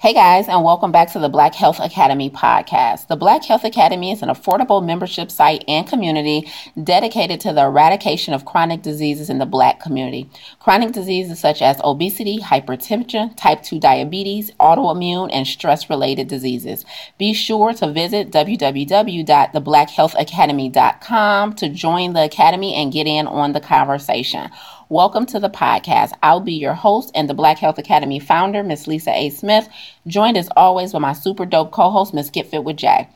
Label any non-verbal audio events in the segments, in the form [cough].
Hey guys, and welcome back to the Black Health Academy podcast. The Black Health Academy is an affordable membership site and community dedicated to the eradication of chronic diseases in the Black community. Chronic diseases such as obesity, hypertension, type 2 diabetes, autoimmune, and stress related diseases. Be sure to visit www.theblackhealthacademy.com to join the Academy and get in on the conversation. Welcome to the podcast. I'll be your host and the Black Health Academy founder, Miss Lisa A. Smith, joined as always by my super dope co host, Miss Get Fit with Jaye.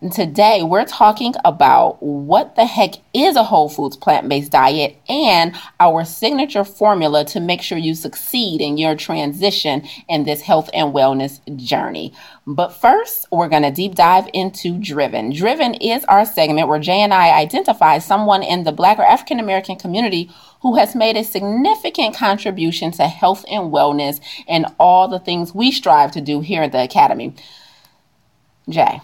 And today we're talking about what the heck is a whole foods plant based diet and our signature formula to make sure you succeed in your transition in this health and wellness journey. But first, we're going to deep dive into Driven. Driven is our segment where Jaye and I identify someone in the Black or African American community who has made a significant contribution to health and wellness and all the things we strive to do here at the Academy. Jaye.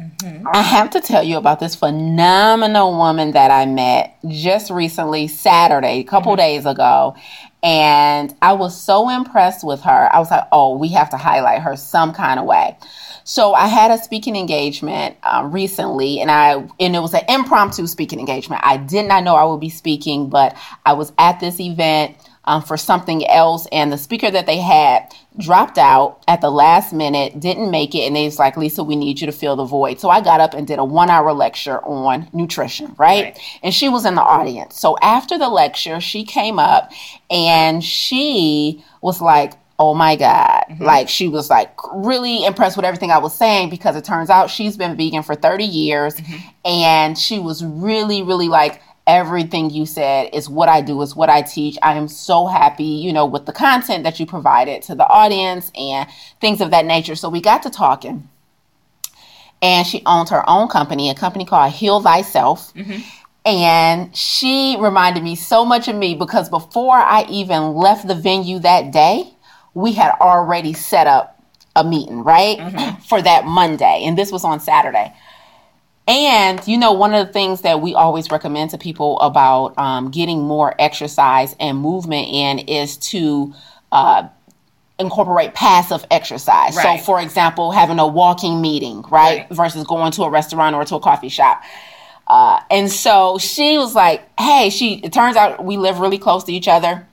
Mm-hmm. I have to tell you about this phenomenal woman that I met just recently, Saturday, a couple mm-hmm. days ago. And I was so impressed with her. I was like, oh, we have to highlight her some kind of way. So I had a speaking engagement uh, recently, and I and it was an impromptu speaking engagement. I did not know I would be speaking, but I was at this event um, for something else, and the speaker that they had dropped out at the last minute, didn't make it, and they was like, Lisa, we need you to fill the void. So I got up and did a one hour lecture on nutrition, right? right? And she was in the audience. So after the lecture, she came up and she was like, oh my god mm-hmm. like she was like really impressed with everything i was saying because it turns out she's been vegan for 30 years mm-hmm. and she was really really like everything you said is what I do, is what I teach. I am so happy, you know, with the content that you provided to the audience and things of that nature. So we got to talking. And she owns her own company, a company called Heal Thyself. Mm-hmm. And she reminded me so much of me because before I even left the venue that day, we had already set up a meeting, right? Mm-hmm. [clears throat] For that Monday. And this was on Saturday. And, you know, one of the things that we always recommend to people about um, getting more exercise and movement in is to uh, incorporate passive exercise. Right. So, for example, having a walking meeting, right, right, versus going to a restaurant or to a coffee shop. Uh, and so she was like, hey, she, it turns out we live really close to each other.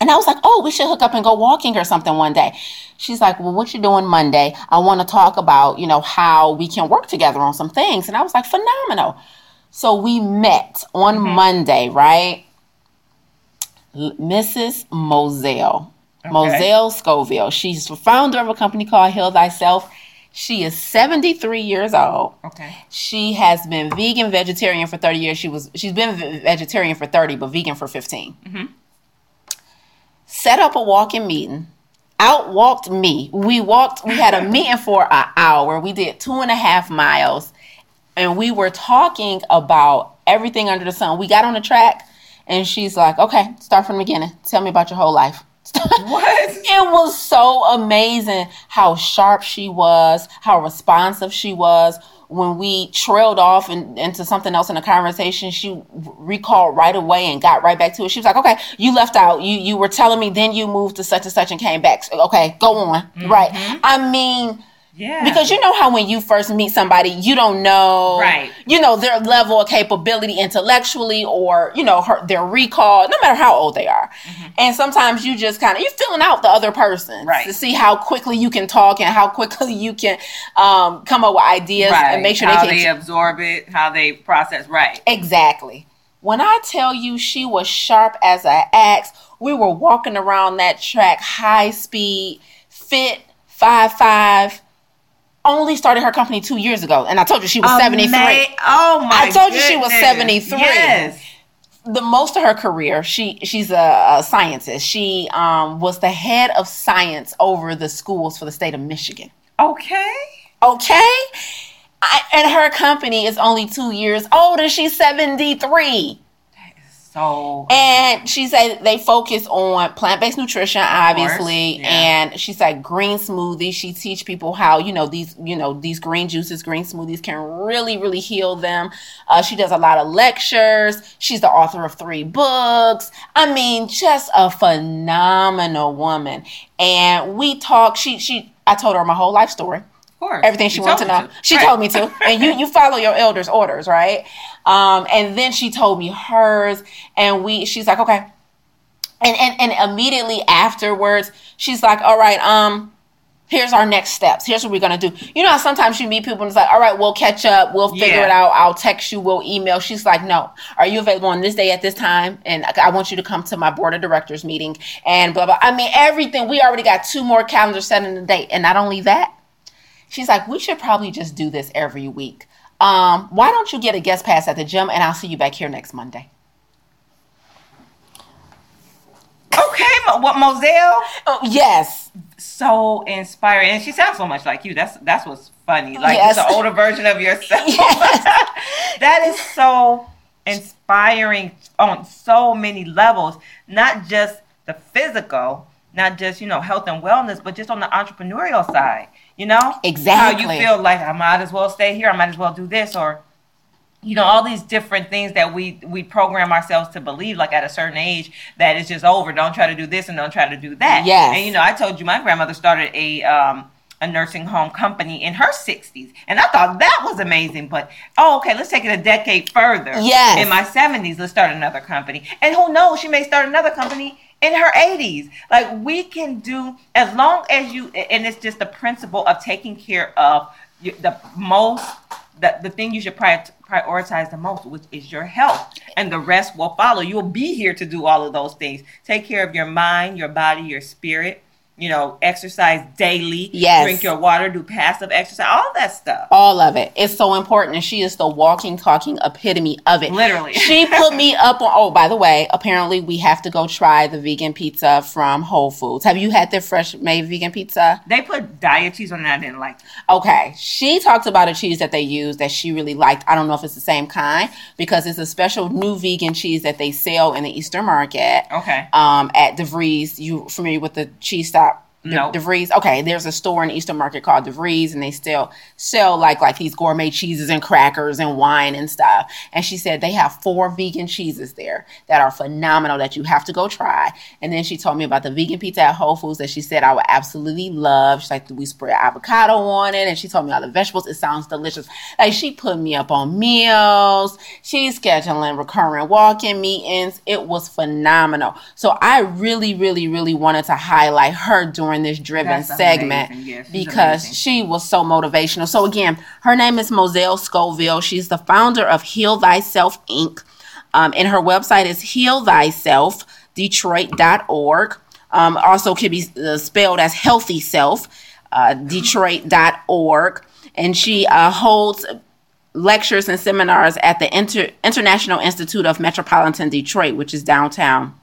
And I was like, oh, we should hook up and go walking or something one day. She's like, well, what you doing Monday? I want to talk about, you know, how we can work together on some things. And I was like, phenomenal. So we met on mm-hmm. Monday, right? Mrs. Moselle. Okay. Moselle Scoville. She's the founder of a company called Heal Thyself. She is 73 years old. Okay. She has been vegan vegetarian for 30 years. She was she's been vegetarian for 30, but vegan for 15. Mm-hmm set up a walking meeting, out walked me. We walked, we had a [laughs] meeting for an hour. We did two and a half miles and we were talking about everything under the sun. We got on the track and she's like, okay, start from the beginning. Tell me about your whole life. [laughs] what? It was so amazing how sharp she was, how responsive she was when we trailed off and, into something else in the conversation, she recalled right away and got right back to it. She was like, "Okay, you left out. You you were telling me, then you moved to such and such and came back. Okay, go on. Mm-hmm. Right? I mean." Yeah. Because you know how when you first meet somebody, you don't know, right? You know their level of capability intellectually, or you know her, their recall, no matter how old they are. Mm-hmm. And sometimes you just kind of you're filling out the other person, right? To see how quickly you can talk and how quickly you can um, come up with ideas right. and make sure how they, can, they absorb it, how they process. Right. Exactly. When I tell you she was sharp as an axe, we were walking around that track high speed, fit, five five only started her company two years ago, and I told you she was seventy three. Oh my! I told goodness. you she was seventy three. Yes. The most of her career, she she's a, a scientist. She um, was the head of science over the schools for the state of Michigan. Okay. Okay. I, and her company is only two years old, and she's seventy three. So and she said they focus on plant based nutrition, obviously, yeah. and she said green smoothies. She teach people how you know these you know these green juices, green smoothies can really really heal them. Uh, she does a lot of lectures. She's the author of three books. I mean, just a phenomenal woman. And we talk. She she I told her my whole life story. Course. Everything she You wanted to know. me She Right. told me to. And you you follow your elders' orders, right? Um, and then she told me hers, and we she's like, okay. And and and immediately afterwards, she's like, all right, um, here's our next steps. Here's what we're gonna do. You know how sometimes you meet people and it's like, all right, we'll catch up, we'll figure Yeah. it out, I'll text you, we'll email. She's like, no, are you available on this day at this time? And I I want you to come to my board of directors meeting and blah blah. I mean everything. We already got two more calendars set in the date. And not only that, she's like, we should probably just do this every week. Um, why don't you get a guest pass at the gym and I'll see you back here next Monday. Okay, what Moselle? Oh, yes. So inspiring, and she sounds so much like you. That's that's what's funny. Like Yes. just an older version of yourself. [laughs] Yes. [laughs] that is so inspiring on so many levels. Not just the physical, not just you know health and wellness, but just on the entrepreneurial side. You know Exactly. how you feel like I might as well stay here. I might as well do this or you know all these different things that we we program ourselves to believe like at a certain age that it's just over don't try to do this and don't try to do that yeah and you know i told you my grandmother started a um a nursing home company in her 60s and i thought that was amazing but oh okay let's take it a decade further Yes. in my 70s let's start another company and who knows she may start another company in her 80s like we can do as long as you and it's just the principle of taking care of the most the, the thing you should prior, prioritize the most, which is your health, and the rest will follow. You'll be here to do all of those things. Take care of your mind, your body, your spirit. You know, exercise daily. Yes. Drink your water. Do passive exercise. All that stuff. all of it. It's so important, and she is the walking, talking epitome of it. Literally. she put me up on. Oh, by the way, apparently we have to go try the vegan pizza from Whole Foods. Have you had their fresh made vegan pizza? They put Daiya cheese on it. And I didn't like. it. Okay, she talked about a cheese that they use that she really liked. I don't know if it's the same kind because it's a special new vegan cheese that they sell in the Eastern Market. Okay. um, at DeVries. You familiar with the cheese stop? No. DeVries. Okay, there's a store in Eastern Market called DeVries, and they still sell like like these gourmet cheeses and crackers and wine and stuff. And she said they have four vegan cheeses there that are phenomenal that you have to go try. And then she told me about the vegan pizza at Whole Foods that she said I would absolutely love. She's like, we spread avocado on it, and she told me all the vegetables. It sounds delicious. Like she put me up on meals. She's scheduling recurring walk-in meetings. It was phenomenal. So I really, really, really wanted to highlight her during this driven That's segment. Yes, because amazing. she was so motivational. So again, her name is Moselle Scoville. She's the founder of Heal Thyself Inc. Um, and her website is healthyselfdetroit.org. Um, also could be uh, spelled as healthy self, uh, detroit.org. And she uh, holds lectures and seminars at the Inter- International Institute of Metropolitan Detroit, which is downtown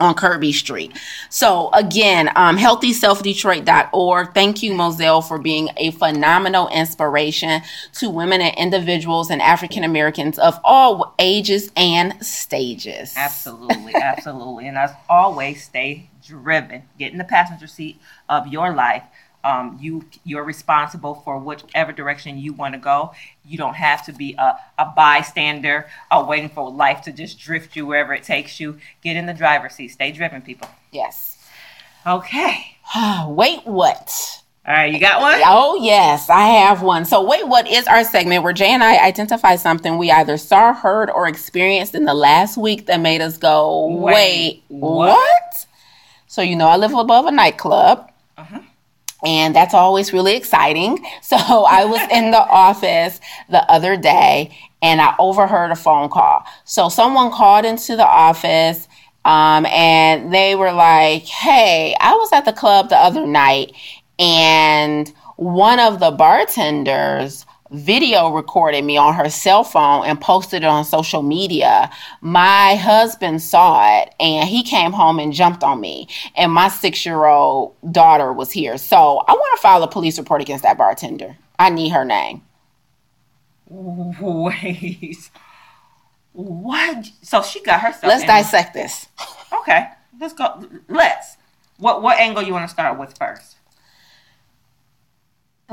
on Kirby Street. So again, um, healthyselfdetroit.org. Thank you, Moselle, for being a phenomenal inspiration to women and individuals and African Americans of all ages and stages. Absolutely, absolutely. And as always, stay driven. Get in the passenger seat of your life. Um, you you're responsible for whichever direction you want to go. You don't have to be a, a bystander uh, waiting for life to just drift you wherever it takes you. Get in the driver's seat. Stay driven, people. Yes. Okay. [sighs] Wait, what? All right, you got one? Oh, yes, I have one. So, wait, what is our segment where Jaye and I identify something we either saw, heard, or experienced in the last week that made us go, wait, Wait, what? what? So, you know, I live above a nightclub. Uh-huh. And that's always really exciting. [laughs] So I was in the office the other day and I overheard a phone call. So someone called into the office um, and they were like, Hey, I was at the club the other night and one of the bartenders video recorded me on her cell phone and posted it on social media. My husband saw it and he came home and jumped on me. And my six year old daughter was here. So I want to file a police report against that bartender. I need her name. Wait. What? So she got herself. Let's dissect this. Okay, let's go. Let's. What what angle you want to start with first?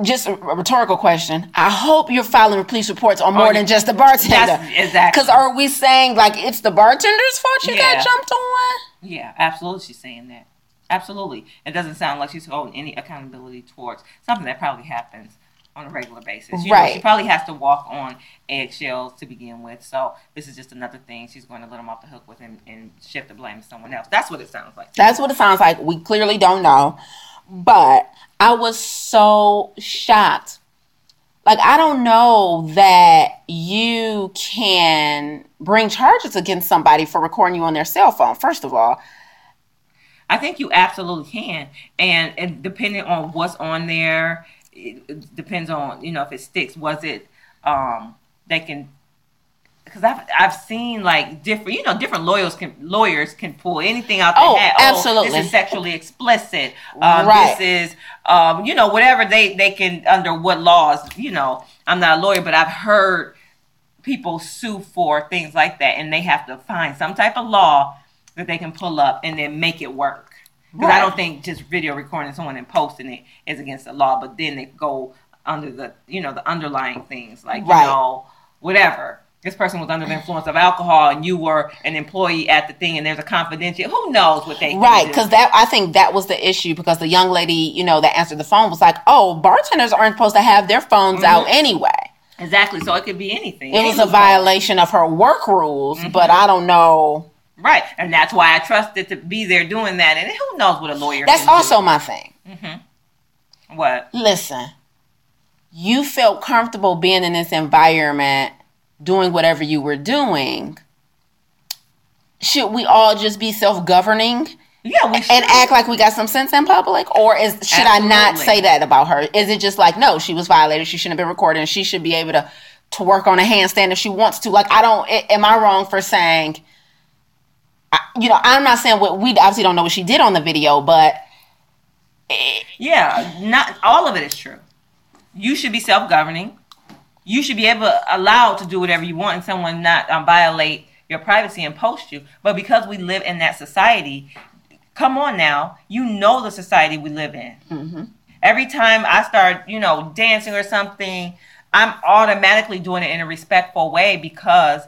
Just a rhetorical question. I hope you're filing police reports on more Oh, than just the bartender. Exactly. Because are we saying like it's the bartender's fault you Yeah. got jumped on? Yeah, absolutely. She's saying that. Absolutely. It doesn't sound like she's holding any accountability towards something that probably happens on a regular basis. You Right. Know, she probably has to walk on eggshells to begin with. So this is just another thing she's going to let him off the hook with and, and shift the blame to someone else. That's what it sounds like. That's what it sounds like. We clearly don't know. But I was so shocked. Like, I don't know that you can bring charges against somebody for recording you on their cell phone, first of all. I think you absolutely can, and, and depending on what's on there, it, depends on you know if it sticks. Was it um they can because I've I've seen like different you know different lawyers can lawyers can pull anything out Oh, hat. absolutely. this is sexually explicit. Um, Right. This is um you know whatever they they can under what laws you know. I'm not a lawyer, but I've heard people sue for things like that, and they have to find some type of law that they can pull up and then make it work. Because I don't think just video recording someone and posting it is against the law, but then they go under the you know the underlying things like Right. you know whatever. This person was under the influence of alcohol, and you were an employee at the thing, and there's a confidential. Who knows what they Right, because that I think that was the issue because the young lady, you know, that answered the phone was like, "Oh, bartenders aren't supposed to have their phones out anyway." exactly. So it could be anything. It was a violation of her work rules, Mm-hmm. but I don't know. right? And that's why I trusted to be there doing that. And who knows what a lawyer? That's can do. also my thing. what. Listen, you felt comfortable being in this environment, doing whatever you were doing. Should we all just be self-governing Yeah, we and act like we got some sense in public, or is should I not say that about her? Is it just like no, she was violated, she shouldn't have been recorded, and she should be able to to work on a handstand if she wants to? Like I don't. Am I wrong for saying? You know, I'm not saying what we obviously don't know what she did on the video, but Yeah, not all of it is true. You should be self-governing. You should be able allowed to do whatever you want, and someone not um, violate your privacy and post you. But because we live in that society, come on now, you know the society we live in. Every time I start, you know, dancing or something, I'm automatically doing it in a respectful way because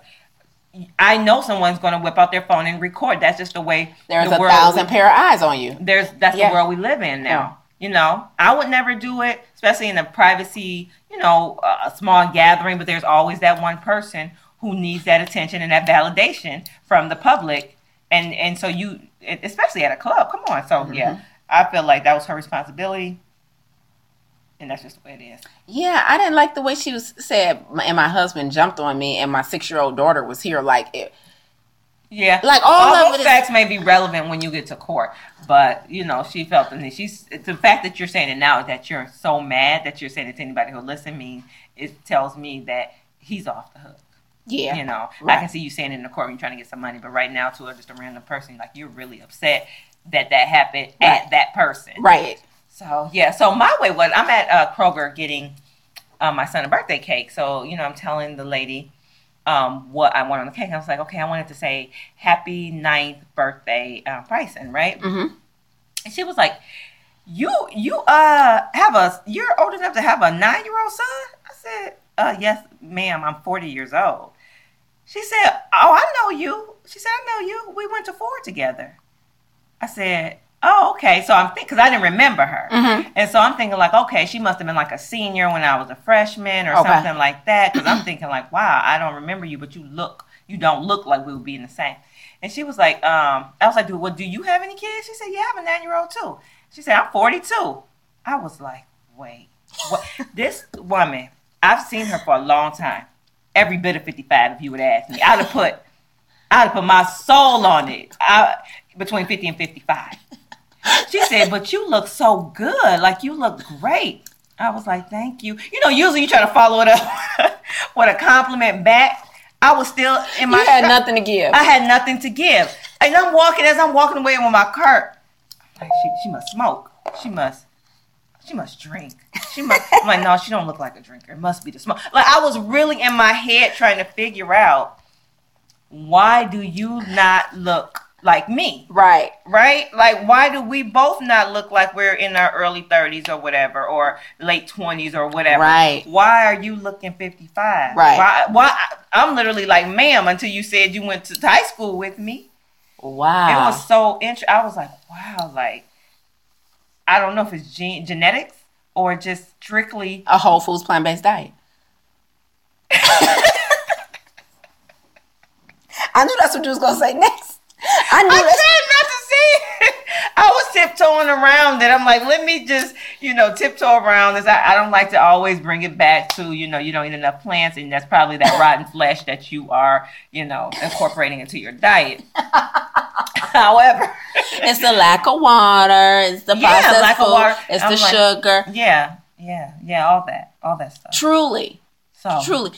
I know someone's going to whip out their phone and record. That's just the way there's the a world thousand pair of eyes on you. there's that's Yeah. the world we live in now. You know, I would never do it, especially in a privacy, you know, a small gathering. But there's always that one person who needs that attention and that validation from the public, and and so you, especially at a club. Come on, so yeah, mm-hmm. I feel like that was her responsibility, and that's just the way it is. Yeah, I didn't like the way she was said, and my husband jumped on me, and my six year old daughter was here. Like, it, Yeah, Like, all of those it is- facts may be relevant when you get to court, but you know she felt the need. She's the fact that you're saying it now that you're so mad that you're saying it to anybody who'll listen. Me, it tells me that he's off the hook. yeah, You know, I can see you saying it in the court when you're trying to get some money, but right now to a, just a random person, like you're really upset that that happened Right. at that person. right. So yeah, so my way was I'm at uh, Kroger getting uh, my son a birthday cake. So you know, I'm telling the lady um, what I want on the cake. I was like, okay, I wanted to say happy ninth birthday, uh, Bryson, right? Mhm. And she was like, you you uh have a you're old enough to have a nine year old son? I said, uh yes, ma'am, I'm 40 years old. She said, oh, I know you. She said, I know you. We went to Ford together. I said, oh, okay. So I'm thinking, because I didn't remember her. Mhm. And so I'm thinking, like, okay, she must have been like a senior when I was a freshman or Okay. something like that. Because I'm thinking, like, wow, I don't remember you, but you look, you don't look like we would be in the same. And she was like, um, I was like, "Do- well, do you have any kids? She said, yeah, I have a nine year old too. She said, I'm 42. I was like, wait, what? [laughs] this woman, I've seen her for a long time. Every bit of 55, if you would ask me. I'd have put, I'd have put my soul on it. I, between 50 and 55. She said, but you look so good. Like you look great. I was like, thank you. You know, usually you try to follow it up [laughs] with a compliment back. I was still in my You had nothing to give. I had nothing to give. And I'm walking as I'm walking away with my cart. Like, she, she must smoke. She must she must drink. She must I'm like, no, she don't look like a drinker. It must be the smoke. Like I was really in my head trying to figure out why do you not look like me? right. Right? Like, why do we both not look like we're in our early 30s or whatever, or late 20s or whatever? Right. Why are you looking 55? Right. Why? Why? I'm literally like, ma'am, until you said you went to high school with me. Wow. It was so interesting. I was like, wow, like, I don't know if it's gene genetics or just strictly a whole foods plant based diet. [laughs] [laughs] I knew that's what you was gonna say next. I knew I that's tried not to say it. [laughs] I was tiptoeing around it. I'm like, let me just, you know, tiptoe around this. I, I don't like to always bring it back to, you know, you don't eat enough plants, and that's probably that [laughs] rotten flesh that you are, you know, incorporating into your diet. [laughs] However, it's the lack of water, it's the Yeah, processed lack of water. it's I'm the like- sugar. yeah, yeah, yeah, all that, all that stuff. Truly, So, truly.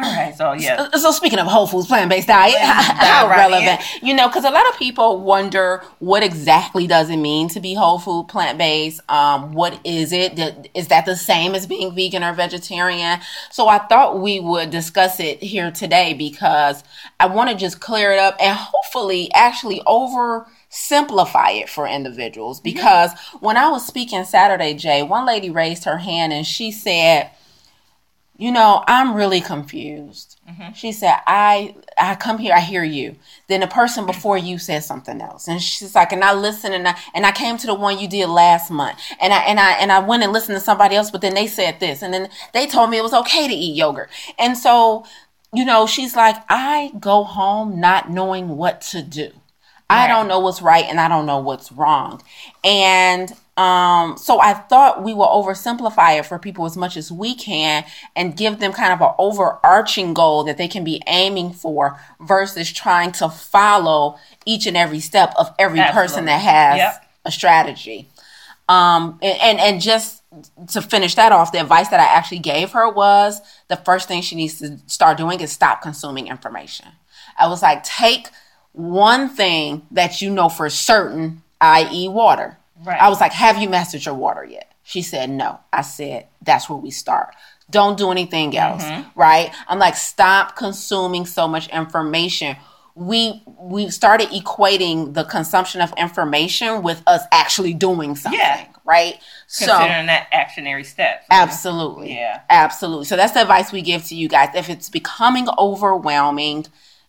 All right, so yeah, So speaking of whole foods plant based diet, Plant-based [laughs] how diet, right, relevant? You know, because a lot of people wonder what exactly does it mean to be whole food plant based. Um, what is it? Th- that the same as being vegan or vegetarian? So I thought we would discuss it here today because I want to just clear it up and hopefully actually over simplify it for individuals because when I was speaking Saturday, Jaye, one lady raised her hand and she said, you know, I'm really confused. Mm-hmm. She said, I I come here, I hear you. Then the person before you said something else. And she's like, and I listened and I and I came to the one you did last month. And I and I and I went and listened to somebody else, but then they said this. And then they told me it was okay to eat yogurt. And so, you know, she's like, I go home not knowing what to do. I don't know what's right and I don't know what's wrong. And um, so I thought we will oversimplify it for people as much as we can and give them kind of an overarching goal that they can be aiming for versus trying to follow each and every step of every person that has Yep. a strategy. Um, and, and and just to finish that off, the advice that I actually gave her was the first thing she needs to start doing is stop consuming information. I was like, take one thing that you know for certain, i.e., water. Right. I was like, have you mastered your water yet? She said, no. I said, that's where we start. Don't do anything else, mm-hmm. right? I'm like, stop consuming so much information. We we started equating the consumption of information with us actually doing something, Yeah. right? So considering that actionary step. Absolutely. Yeah. Absolutely. So that's the advice we give to you guys. If it's becoming overwhelming,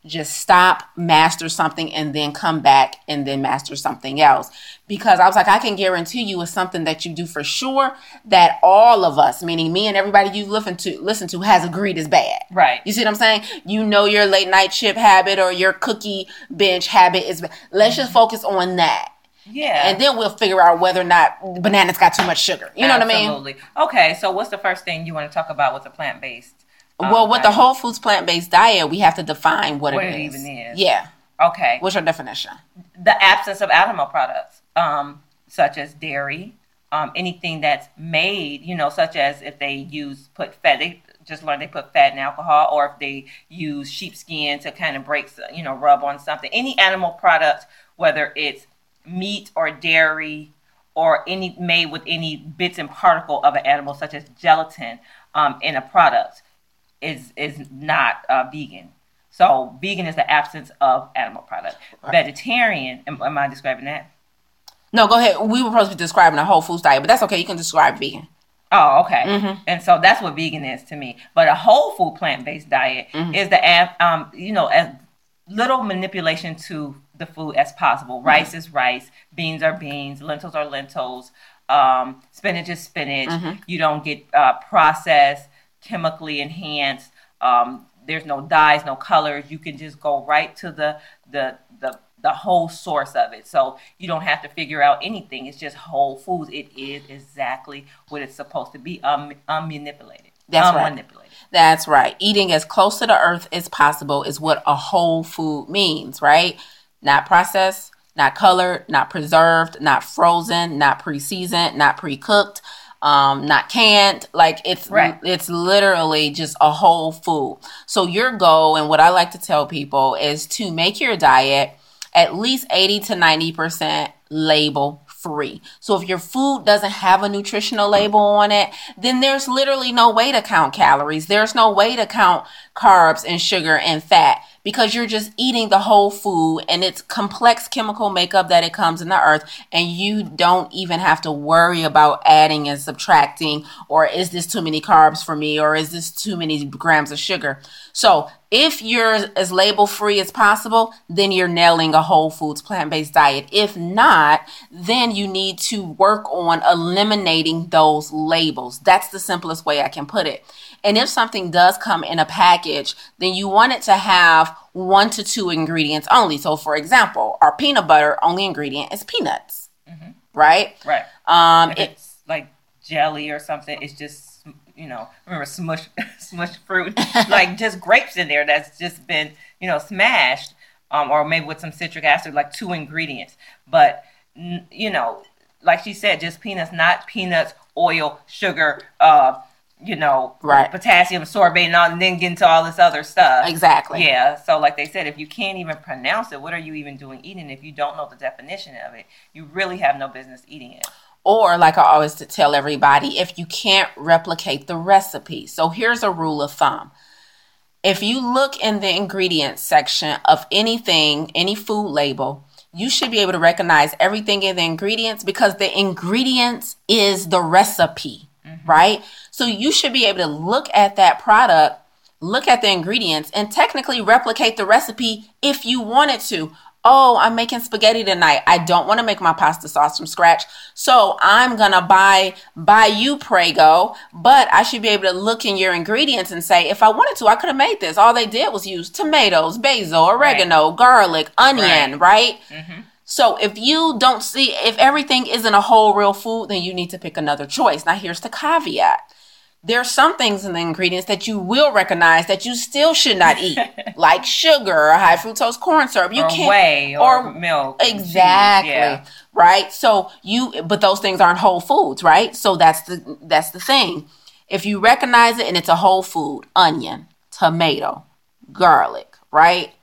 just stop, master something, and then come back and then master something else. Because I was like, I can guarantee you it's something that you do for sure that all of us, meaning me and everybody you listen to listen to, has agreed is bad. Right. You see what I'm saying? You know your late night chip habit or your cookie binge habit is bad. Let's just mm-hmm. focus on that. Yeah. And then we'll figure out whether or not bananas got too much sugar. You know what I mean? Absolutely. Okay, so what's the first thing you want to talk about with the plant based? Well, with the whole foods plant based diet, we have to define what, What it it is. even is. Yeah. Okay, What's your definition? the absence of animal products, um, such as dairy, um, anything that's made, you know, such as if they use put fat, they just learned they put fat in alcohol, or if they use sheepskin to kind of break, you know, rub on something. Any animal product, whether it's meat or dairy or any made with any bits and particle of an animal, such as gelatin, um, in a product, is is not uh, vegan. So vegan is the absence of animal product. Vegetarian, am, am I describing that? No, go ahead. We were supposed to be describing a whole foods diet, but that's okay. You can describe vegan. Oh, okay. Mm-hmm. And so that's what vegan is to me. But a whole food plant based diet Mm-hmm. is the um you know as little manipulation to the food as possible. Mm-hmm. Rice is rice, beans are beans, lentils are lentils, um, spinach is spinach. Mm-hmm. You don't get uh, processed, chemically enhanced. Um, there's no dyes, no colors. You can just go right to the the the the whole source of it. So you don't have to figure out anything. It's just whole foods. It is exactly what it's supposed to be, um, unmanipulated. That's right. unmanipulated. That's right. Eating as close to the earth as possible is what a whole food means, right? Not processed, not colored, not preserved, not frozen, not pre-seasoned, not pre-cooked, um, not canned. Like it's Right. it's literally just a whole food. So your goal and what I like to tell people is to make your diet at least 80 to 90% label free. So if your food doesn't have a nutritional label on it, then there's literally no way to count calories. There's no way to count carbs and sugar and fat because you're just eating the whole food and it's complex chemical makeup that it comes in the earth and you don't even have to worry about adding and subtracting or is this too many carbs for me or is this too many grams of sugar. So If you're as label free as possible, then you're nailing a whole foods plant based diet. If not, then you need to work on eliminating those labels. That's the simplest way I can put it. And if something does come in a package, then you want it to have one to two ingredients only. So, for example, our peanut butter only ingredient is peanuts, mm-hmm. right? Right. Um, if it's like jelly or something, it's just you know, remember smush [laughs] smush fruit, [laughs] like just grapes in there that's just been, you know, smashed, um, or maybe with some citric acid, like two ingredients. But you know, like she said, just peanuts, not peanuts, oil, sugar, uh, you know, right. potassium sorbate and, all, and then get into all this other stuff. Exactly. Yeah. So, like they said, if you can't even pronounce it, what are you even doing eating? If you don't know the definition of it, you really have no business eating it. Or, like I always tell everybody, if you can't replicate the recipe. So, here's a rule of thumb. If you look in the ingredients section of anything, any food label, you should be able to recognize everything in the ingredients because the ingredients is the recipe, mm-hmm. right? So, you should be able to look at that product, look at the ingredients, and technically replicate the recipe if you wanted to oh, I'm making spaghetti tonight. I don't want to make my pasta sauce from scratch. So I'm going to buy, buy you Prego, but I should be able to look in your ingredients and say, if I wanted to, I could have made this. All they did was use tomatoes, basil, oregano, right. garlic, onion, right? right? Mm-hmm. So if you don't see, if everything isn't a whole real food, then you need to pick another choice. Now here's the caveat there are some things in the ingredients that you will recognize that you still should not eat, [laughs] like sugar or high fructose corn syrup. You or can't whey or, or milk. Exactly. Yeah. Right. So you, but those things aren't whole foods, right? So that's the that's the thing. If you recognize it and it's a whole food, onion, tomato, garlic, right?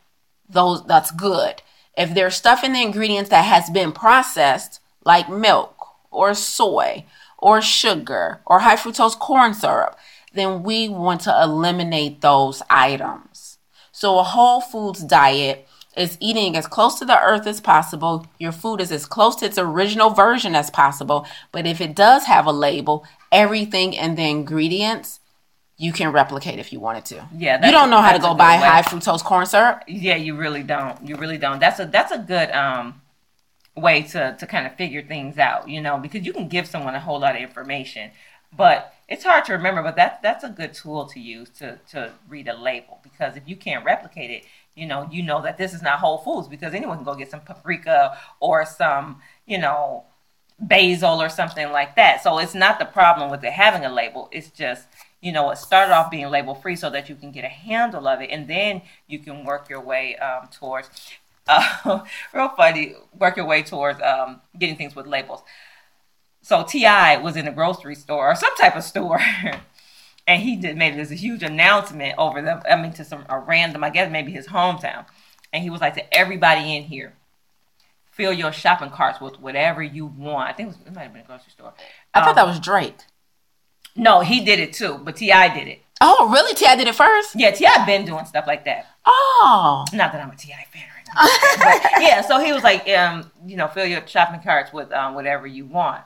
Those that's good. If there's stuff in the ingredients that has been processed, like milk or soy or sugar or high fructose corn syrup, then we want to eliminate those items. So, a whole foods diet is eating as close to the earth as possible. Your food is as close to its original version as possible. But if it does have a label, everything and the ingredients you can replicate if you wanted to. Yeah, you don't know how to go buy way. high fructose corn syrup. Yeah, you really don't. You really don't. That's a that's a good um way to to kind of figure things out, you know, because you can give someone a whole lot of information, but it's hard to remember. But that that's a good tool to use to to read a label because if you can't replicate it, you know, you know that this is not Whole Foods because anyone can go get some paprika or some, you know, basil or something like that. So it's not the problem with it having a label. It's just you know, it started off being label free so that you can get a handle of it, and then you can work your way um, towards uh, [laughs] real funny. Work your way towards um, getting things with labels. So T.I. was in a grocery store or some type of store, [laughs] and he did made this huge announcement over them. I mean, to some a random, I guess maybe his hometown, and he was like to everybody in here, fill your shopping carts with whatever you want. I think it, was, it might have been a grocery store. I um, thought that was Drake. No, he did it too, but T.I. did it. Oh, really? T.I. did it first? Yeah, T.I. been doing stuff like that. Oh, not that I'm a T.I. fan yeah, so he was like, um, you know, fill your shopping carts with um, whatever you want.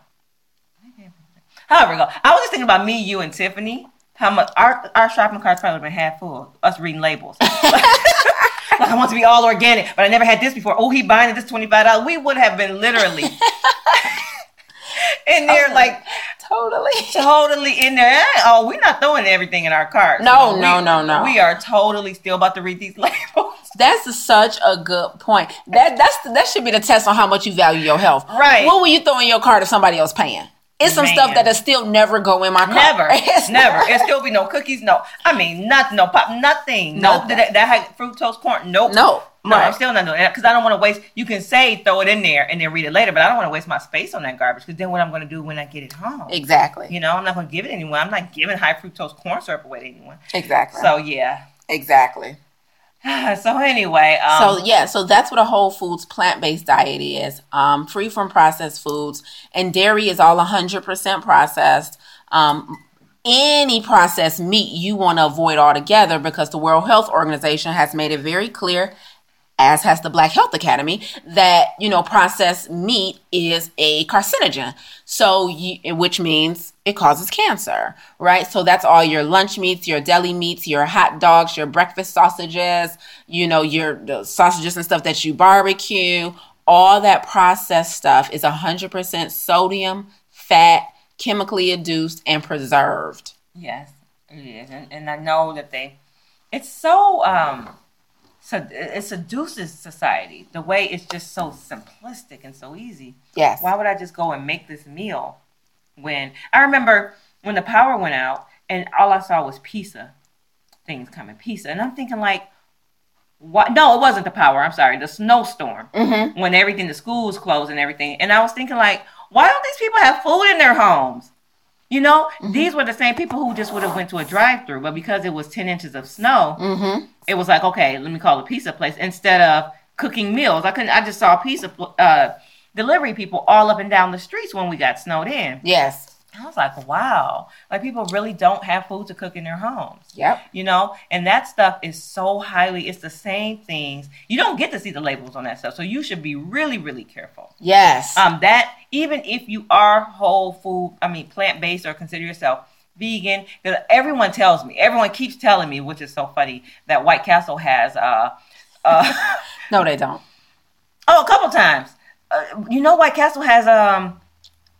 However, go. I was just thinking about me, you, and Tiffany. How much our our shopping carts probably been half full. Us reading labels. [laughs] like I want to be all organic, but I never had this before. Oh, he buying this twenty five dollars. We would have been literally [laughs] in there oh, like totally, [laughs] totally in there. Oh, we're not throwing everything in our cart. No, no, we, no, no. We are totally still about to read these [laughs] labels. That's such a good point. That that's that should be the test on how much you value your health. Right. What will you throw in your cart if somebody else paying? It's some Man. stuff that'll still never go in my cart. Never, never. It still be no cookies. No, I mean nothing. No pop. Nothing. No, that, that had fructose corn. Nope. No. No, right. I'm still not doing that because I don't want to waste. You can say throw it in there and then read it later, but I don't want to waste my space on that garbage because then what I'm going to do when I get it home? Exactly. You know, I'm not going to give it anyone. I'm not giving high fructose corn syrup away to anyone. Exactly. So yeah. Exactly. [sighs] so anyway, um, so yeah, so that's what a whole foods plant based diet is. Um, free from processed foods, and dairy is all 100% processed. Um, any processed meat you want to avoid altogether because the World Health Organization has made it very clear as has the Black Health Academy, that you know processed meat is a carcinogen. So, you, which means it causes cancer, right? So that's all your lunch meats, your deli meats, your hot dogs, your breakfast sausages, you know, your sausages and stuff that you barbecue. All that processed stuff is 100% sodium, fat, chemically induced, and preserved. Yes, it is, and, and I know that they. It's so um so it seduces society. The way it's just so simplistic and so easy. Yes. Why would I just go and make this meal when I remember when the power went out and all I saw was pizza things coming, pizza, and I'm thinking like, what? No, it wasn't the power. I'm sorry, the snowstorm Mm-hmm. when everything, the schools closed and everything, and I was thinking like, why don't these people have food in their homes? You know, Mm-hmm. these were the same people who just would have went to a drive-through, but because it was ten inches of snow, Mm-hmm. it was like, okay, let me call a pizza place instead of cooking meals. I couldn't. I just saw pizza uh, delivery people all up and down the streets when we got snowed in. Yes. I was like, wow, like people really don't have food to cook in their homes. Yep. You know, and that stuff is so highly. It's the same things. You don't get to see the labels on that stuff, so you should be really, really careful. Yes. Um, that even if you are whole food, I mean plant based, or consider yourself vegan, because everyone tells me, everyone keeps telling me, which is so funny, that White Castle has uh, uh [laughs] no, they don't. oh a couple times. Uh, you know, White Castle has um.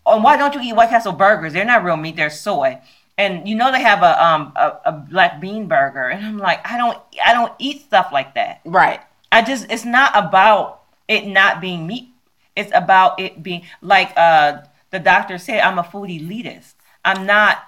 Oh, why don't you eat White Castle burgers? They're not real meat; they're soy. And you know they have a um a, a black bean burger, and I'm like, I don't I don't eat stuff like that. Right. I just it's not about it not being meat. It's about it being like uh the doctor said, I'm a food elitist. I'm not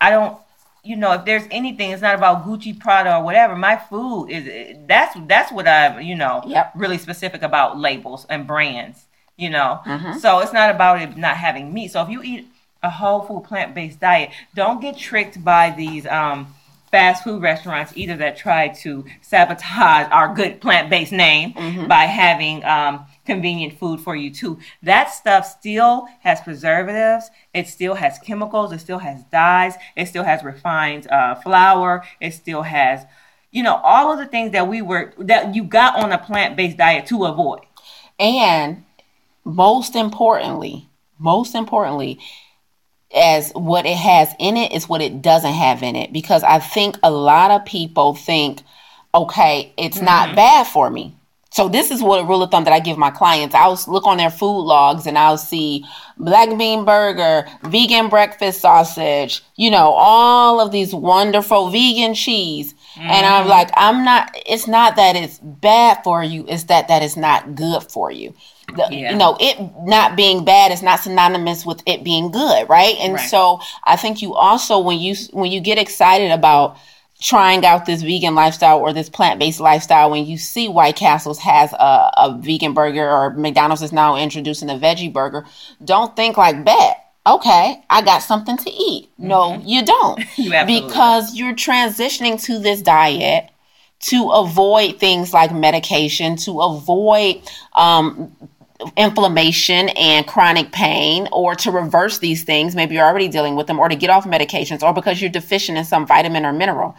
I don't you know, if there's anything, it's not about Gucci, Prada, or whatever. My food is that's that's what I'm, you know, Yep. really specific about labels and brands, you know. Mhm. So it's not about it not having meat. So if you eat a whole food plant based diet, don't get tricked by these um fast food restaurants either that try to sabotage our good plant based name Mhm. by having um, convenient food for you too. That stuff still has preservatives. It still has chemicals. It still has dyes. It still has refined uh, flour. It still has, you know, all of the things that we were that you got on a plant based diet to avoid. And most importantly, most importantly, as what it has in it is what it doesn't have in it. Because I think a lot of people think, okay, it's not mm-hmm. bad for me. So this is what a rule of thumb that I give my clients. I'll look on their food logs and I'll see black bean burger, vegan breakfast sausage, you know, all of these wonderful vegan cheese. And I'm mm-hmm. like, I'm not, it's not that it's bad for you, it's that that is not good for you. The, Yeah. You know, it not being bad is not synonymous with it being good, right? And Right. so I think you also when you when you get excited about trying out this vegan lifestyle or this plant-based lifestyle when you see white castles has a, a vegan burger or mcdonald's is now introducing a veggie burger don't think like bet okay i got something to eat no you don't [laughs] You because you're transitioning to this diet to avoid things like medication to avoid um, inflammation and chronic pain or to reverse these things maybe you're already dealing with them or to get off medications or because you're deficient in some vitamin or mineral.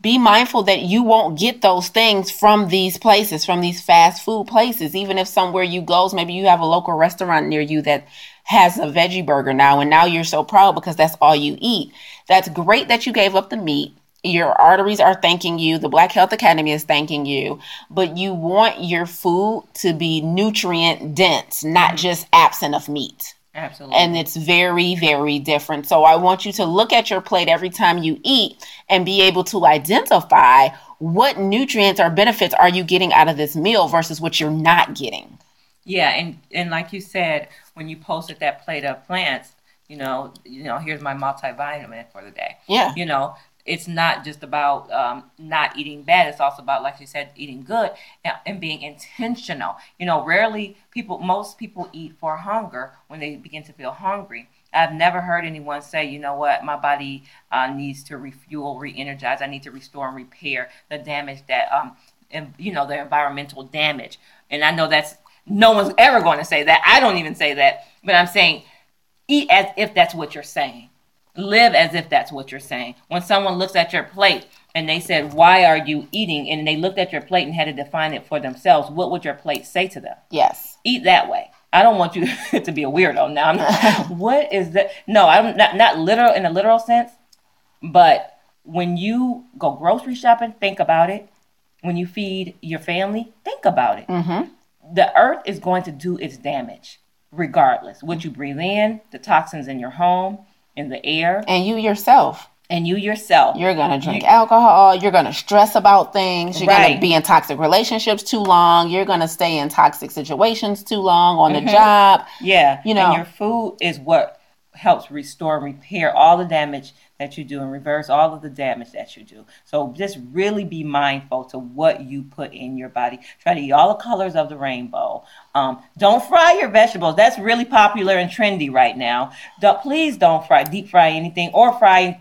Be mindful that you won't get those things from these places from these fast food places. Even if somewhere you goes maybe you have a local restaurant near you that has a veggie burger now and now you're so proud because that's all you eat. That's great that you gave up the meat your arteries are thanking you the black health academy is thanking you but you want your food to be nutrient dense not mm-hmm. just absent of meat. Absolutely. and it's very very different. So i want you to look at your plate every time you eat and be able to identify what nutrients or benefits are you getting out of this meal versus what you're not getting. Yeah, and and like you said, when you posted that plate of plants, you know, you know, here's my multivitamin for the day. yeah. You know, it's not just about um, not eating bad. It's also about, like you said, eating good and, and being intentional. You know, rarely people, most people eat for hunger when they begin to feel hungry. I've never heard anyone say, you know what, my body uh, needs to refuel, re-energize. I need to restore and repair the damage that, um, and, you know, the environmental damage. And I know that's no one's ever going to say that. I don't even say that, but I'm saying eat as if that's what you're saying. Live as if that's what you're saying. When someone looks at your plate, and they said, Why are you eating? And they looked at your plate and had to define it for themselves, what would your plate say to them? Yes. Eat that way. I don't want you [laughs] to be a weirdo now. I'm not, [laughs] what is that? No, I'm not not literal in a literal sense, but when you go grocery shopping, think about it. When you feed your family, think about it. Mm-hmm. The earth is going to do its damage regardless. What you breathe in, the toxins in your home, in the air, And you yourself. and you yourself. You're gonna drink alcohol. You're gonna stress about things. You're gonna be in toxic relationships too long. You're gonna stay in toxic situations too long on Mm-hmm. the job. Yeah, You know. and your food is what helps restore and repair all the damage that you do and reverse all of the damage that you do. So just really be mindful to what you put in your body. Try to eat all the colors of the rainbow. Um, don't fry your vegetables. That's really popular and trendy right now. Don't, please don't fry, deep fry anything or fry.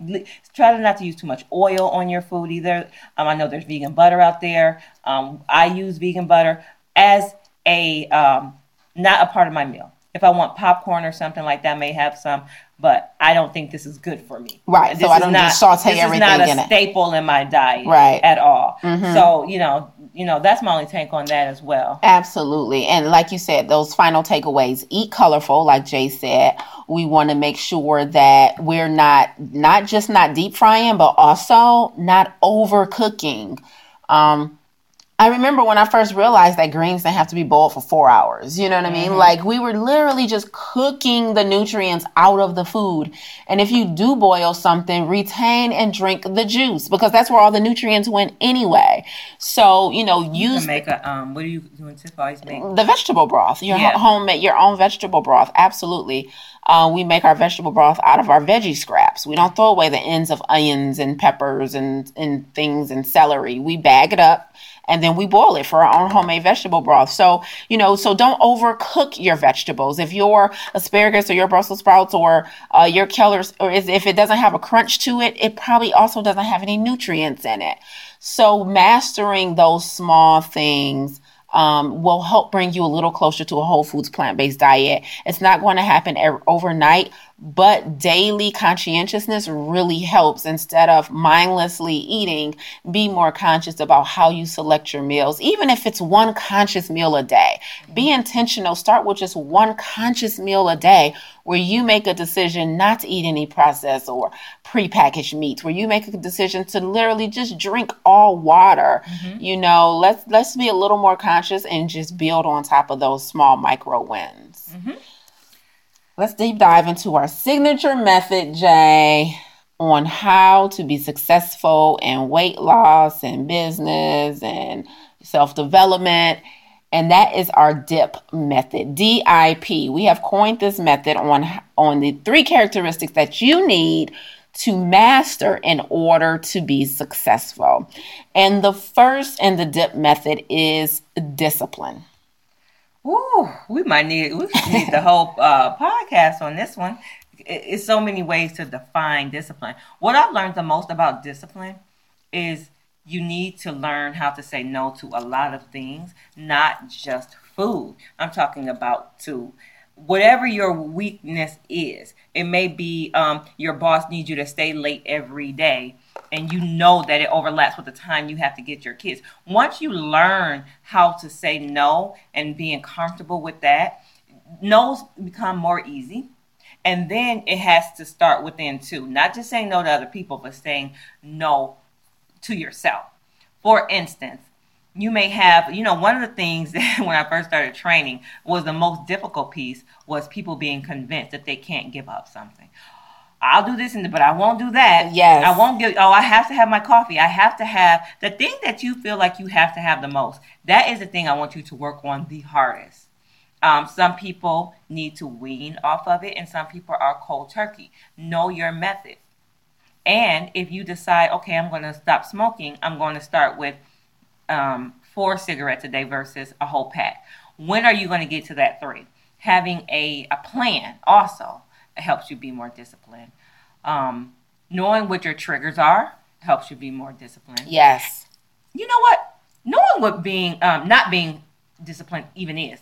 Try to not to use too much oil on your food either. Um, I know there's vegan butter out there. Um, I use vegan butter as a um, not a part of my meal. If I want popcorn or something like that, I may have some, but I don't think this is good for me. Right, so This I is don't not, just saute this everything is not a in it. staple in my diet, Right. At all. Mhm. So you know, you know, that's my only take on that as well. Absolutely. And like you said, those final takeaways, eat colorful, like Jaye said. We want to make sure that we're not not just not deep frying, but also not overcooking. Um I remember when I first realized that greens didn't have to be boiled for four hours. You know what I mean? Like we were literally just cooking the nutrients out of the food. And if you do boil something, retain and drink the juice because that's where all the nutrients went anyway. So, you know, You use can make a um. What are you doing? Tip always make. the vegetable broth your Yeah. ho- homemade your own vegetable broth absolutely uh, we make our vegetable broth out of our veggie scraps we don't throw away the ends of onions and peppers and, and things and celery we bag it up and then we boil it for our own homemade vegetable broth. So you know so don't overcook your vegetables. If your asparagus or your brussels sprouts or uh, your collards or if it doesn't have a crunch to it it probably also doesn't have any nutrients in it. So mastering those small things um, will help bring you a little closer to a whole foods plant based diet. It's not going to happen overnight, but daily conscientiousness really helps. Instead of mindlessly eating, be more conscious about how you select your meals, even if it's one conscious meal a day. Be mm-hmm. intentional. Start with just one conscious meal a day where you make a decision not to eat any processed or prepackaged meats, where you make a decision to literally just drink all water. Mm-hmm. You know, let's let's be a little more conscious and just build on top of those small micro wins. Mm-hmm. Let's deep dive into our signature method, Jaye, on how to be successful in weight loss and business and self development. And that is our DIP method, D I P. We have coined this method on, on the three characteristics that you need to master in order to be successful. And the first in the DIP method is discipline. Ooh, we might need we need the whole uh, podcast on this one. It- It's so many ways to define discipline. What I've learned the most about discipline is you need to learn how to say no to a lot of things, not just food. I'm talking about to whatever your weakness is. It may be um, your boss needs you to stay late every day, and you know that it overlaps with the time you have to get your kids. Once you learn how to say no and being comfortable with that, no's become more easy. And then it has to start within too. Not just saying no to other people, but saying no to yourself. For instance, you may have, you know, one of the things [laughs] that when I first started training was the most difficult piece was people being convinced that they can't give up something. I'll do this, and but I won't do that. Yes. I won't give. Oh, I have to have my coffee. I have to have the thing that you feel like you have to have the most. That is the thing I want you to work on the hardest. Um, some people need to wean off of it, and some people are cold turkey. Know your method. And if you decide, okay, I'm going to stop smoking, I'm going to start with um, four cigarettes a day versus a whole pack. When are you going to get to that three? Having a, a plan also helps you be more disciplined. Um, knowing what your triggers are helps you be more disciplined. Yes. You know what? Knowing what being um, not being disciplined even is.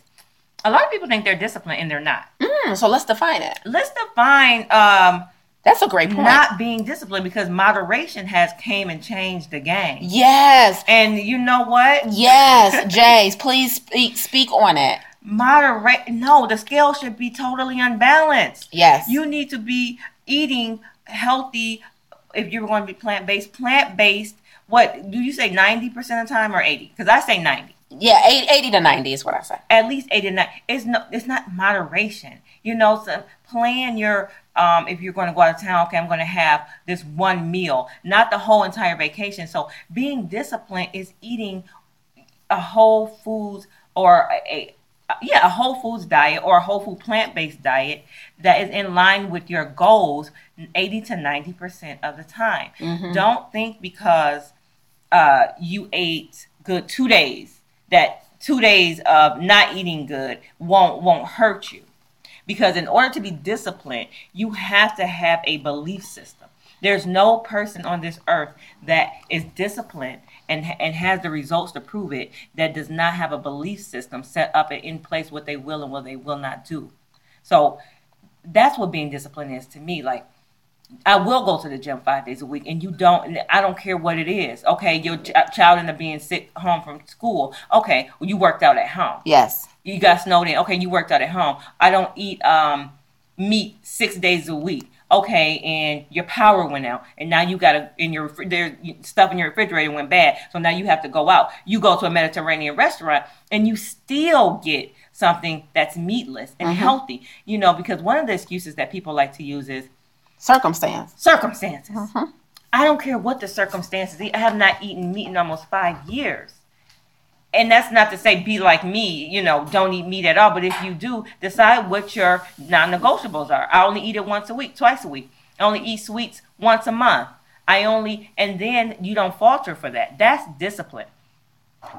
A lot of people think they're disciplined and they're not. Mm, so let's define it. Let's define um, That's a great point. not being disciplined because moderation has came and changed the game. yes. And you know what? Yes, Jace, please speak speak on it. Moderate. No, the scale should be totally unbalanced. Yes. You need to be eating healthy. If you're going to be plant based, plant based. What do you say? Ninety percent of the time or eighty? Because I say ninety. yeah, eight- 80 to 90 is what I say. At least eighty to nine. It's no. It's not moderation. You know, so plan your. Um, if you're going to go out of town, okay, I'm going to have this one meal, not the whole entire vacation. So being disciplined is eating a whole foods or a yeah a whole foods diet or a whole food plant based diet that is in line with your goals 80 to 90 percent of the time. Don't think because uh, you ate good two days that two days of not eating good won't won't hurt you. Because in order to be disciplined you have to have a belief system. There's no person on this earth that is disciplined and, and has the results to prove it that does not have a belief system set up and in place what they will and what they will not do so that's what being disciplined is to me like I will go to the gym five days a week, and you don't. I don't care what it is. Okay, your ch- child ended up being sick home from school. Okay, well, you worked out at home. Yes. You got snowed in. Okay, you worked out at home. I don't eat um, meat six days a week. Okay, and your power went out, and now you got to in your there stuff in your refrigerator went bad, so now you have to go out. You go to a Mediterranean restaurant, and you still get something that's meatless and mm-hmm. healthy. You know, because one of the excuses that people like to use is Circumstance. circumstances. Mm-hmm. I don't care what the circumstances. I have not eaten meat in almost five years. And that's not to say be like me, you know, don't eat meat at all. But if you do, decide what your non negotiables are. I only eat it once a week, twice a week. I only eat sweets once a month. I only, and then you don't falter for that. That's discipline.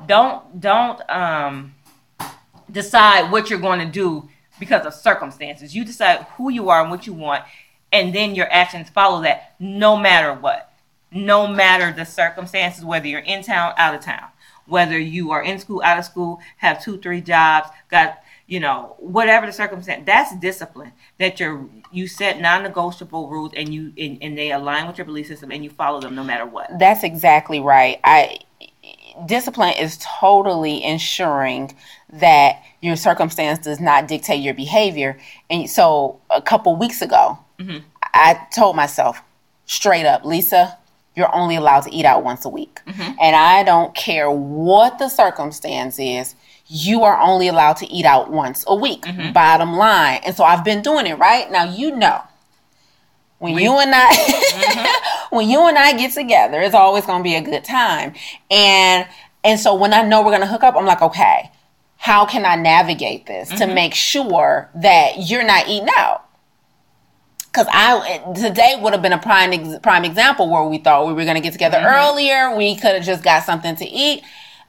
Don't, don't, um, decide what you're going to do because of circumstances. You decide who you are and what you want, and then your actions follow that no matter what. No matter the circumstances, whether you're in town, out of town, whether you are in school, out of school, have two, three jobs, got you know, whatever the circumstance, that's discipline. That you're you set non-negotiable rules and you and, and they align with your belief system and you follow them no matter what. That's exactly right. I discipline is totally ensuring that your circumstance does not dictate your behavior. And so a couple weeks ago, mm-hmm. I told myself straight up, Lisa, you're only allowed to eat out once a week. Mm-hmm. And I don't care what the circumstance is, you are only allowed to eat out once a week. Mm-hmm. Bottom line. And so I've been doing it, right? Now you know when you and I mm-hmm. [laughs] when you and I get together, it's always gonna be a good time. And and so when I know we're gonna hook up, I'm like, okay, how can I navigate this to make sure that you're not eating out? Cause I today would have been a prime ex- prime example where we thought we were gonna get together mm-hmm. earlier. We could have just got something to eat.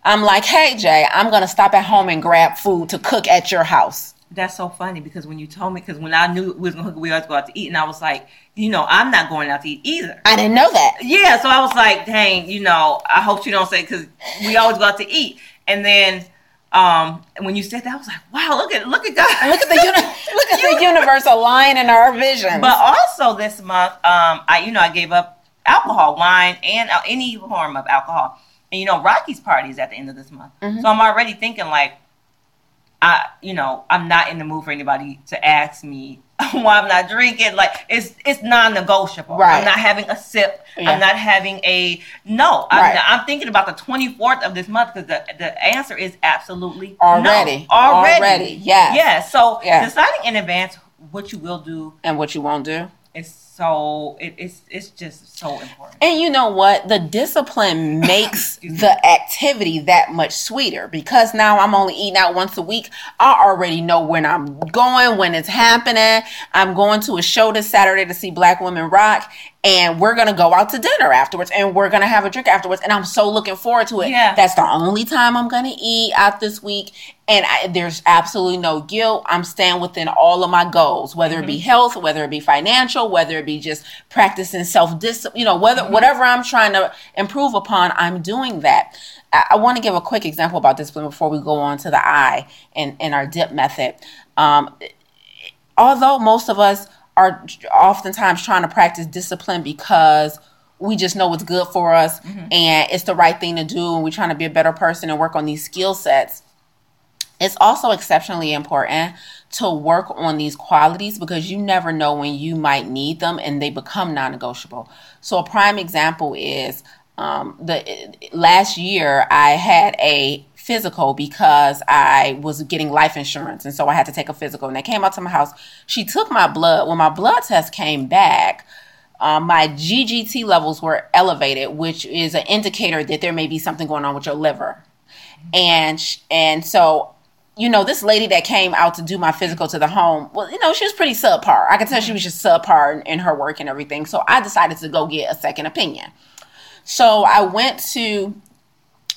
I'm like, hey Jaye, I'm gonna stop at home and grab food to cook at your house. That's so funny because when you told me, because when I knew we was gonna we always go out to eat, and I was like, you know, I'm not going out to eat either. I didn't know that. Yeah, so I was like, dang, you know, I hope you don't say because we always go out to eat, and then um and when you said that, I was like, wow, look at look at God, Look at the uni- [laughs] look at the universe aligning in our vision. But also this month, um, I you know I gave up alcohol, wine, and uh, any form of alcohol. And you know Rocky's party is at the end of this month, Mm-hmm. so I'm already thinking like, I you know I'm not in the mood for anybody to ask me [laughs] why I'm not drinking. Like it's it's non-negotiable. Right. I'm not having a sip. Yeah. I'm not having a no. I'm, Right. not- I'm thinking about the 24th of this month because the the answer is absolutely no. Already. Already. Already, yes. Yeah. So deciding in advance what you will do and what you won't do. is so it, it's it's just so important. And you know what? The discipline [coughs] makes the activity that much sweeter because now I'm only eating out once a week. I already know when I'm going, when it's happening. I'm going to a show this Saturday to see Black Women Rock, and we're gonna go out to dinner afterwards, and we're gonna have a drink afterwards. And I'm so looking forward to it. Yeah. That's the only time I'm gonna eat out this week, and I, there's absolutely no guilt. I'm staying within all of my goals, whether it be health, whether it be financial, whether it be just practicing self discipline. You know, whether whatever I'm trying to improve upon, I'm doing that. I, I want to give a quick example about discipline before we go on to the I and and our dip method. Um, although most of us are oftentimes trying to practice discipline because we just know what's good for us and it's the right thing to do and we're trying to be a better person and work on these skill sets. It's also exceptionally important to work on these qualities because you never know when you might need them and they become non-negotiable. So a prime example is um, the last year i had a physical because i was getting life insurance and so i had to take a physical and they came out to my house she took my blood when my blood test came back um, my GGT levels were elevated, which is an indicator that there may be something going on with your liver. And and so, you know, this lady that came out to do my physical to the home, well, you know, she was pretty subpar. I could tell she was just subpar in, in her work and everything. So I decided to go get a second opinion. So I went to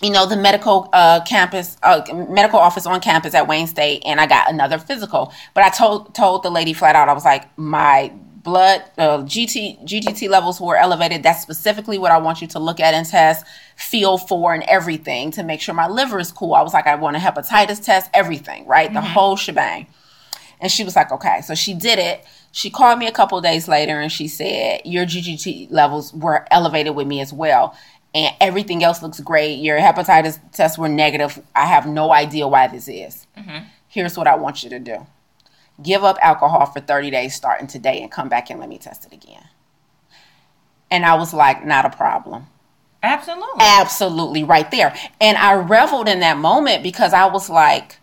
you know the medical uh, campus uh, medical office on campus at Wayne State and I got another physical. But I told told the lady flat out I was like my blood uh, GT GGT levels were elevated. That's specifically what I want you to look at and test feel for and everything to make sure my liver is cool. I was like I want a hepatitis test everything right? The whole shebang. And she was like okay. So she did it. She called me a couple days later and she said your GGT levels were elevated with me as well and everything else looks great. Your hepatitis tests were negative. I have no idea why this is. Mm-hmm. Here's what I want you to do give up alcohol for 30 days starting today and come back and let me test it again. And I was like, not a problem. Absolutely. Absolutely, right there. And I reveled in that moment because I was like,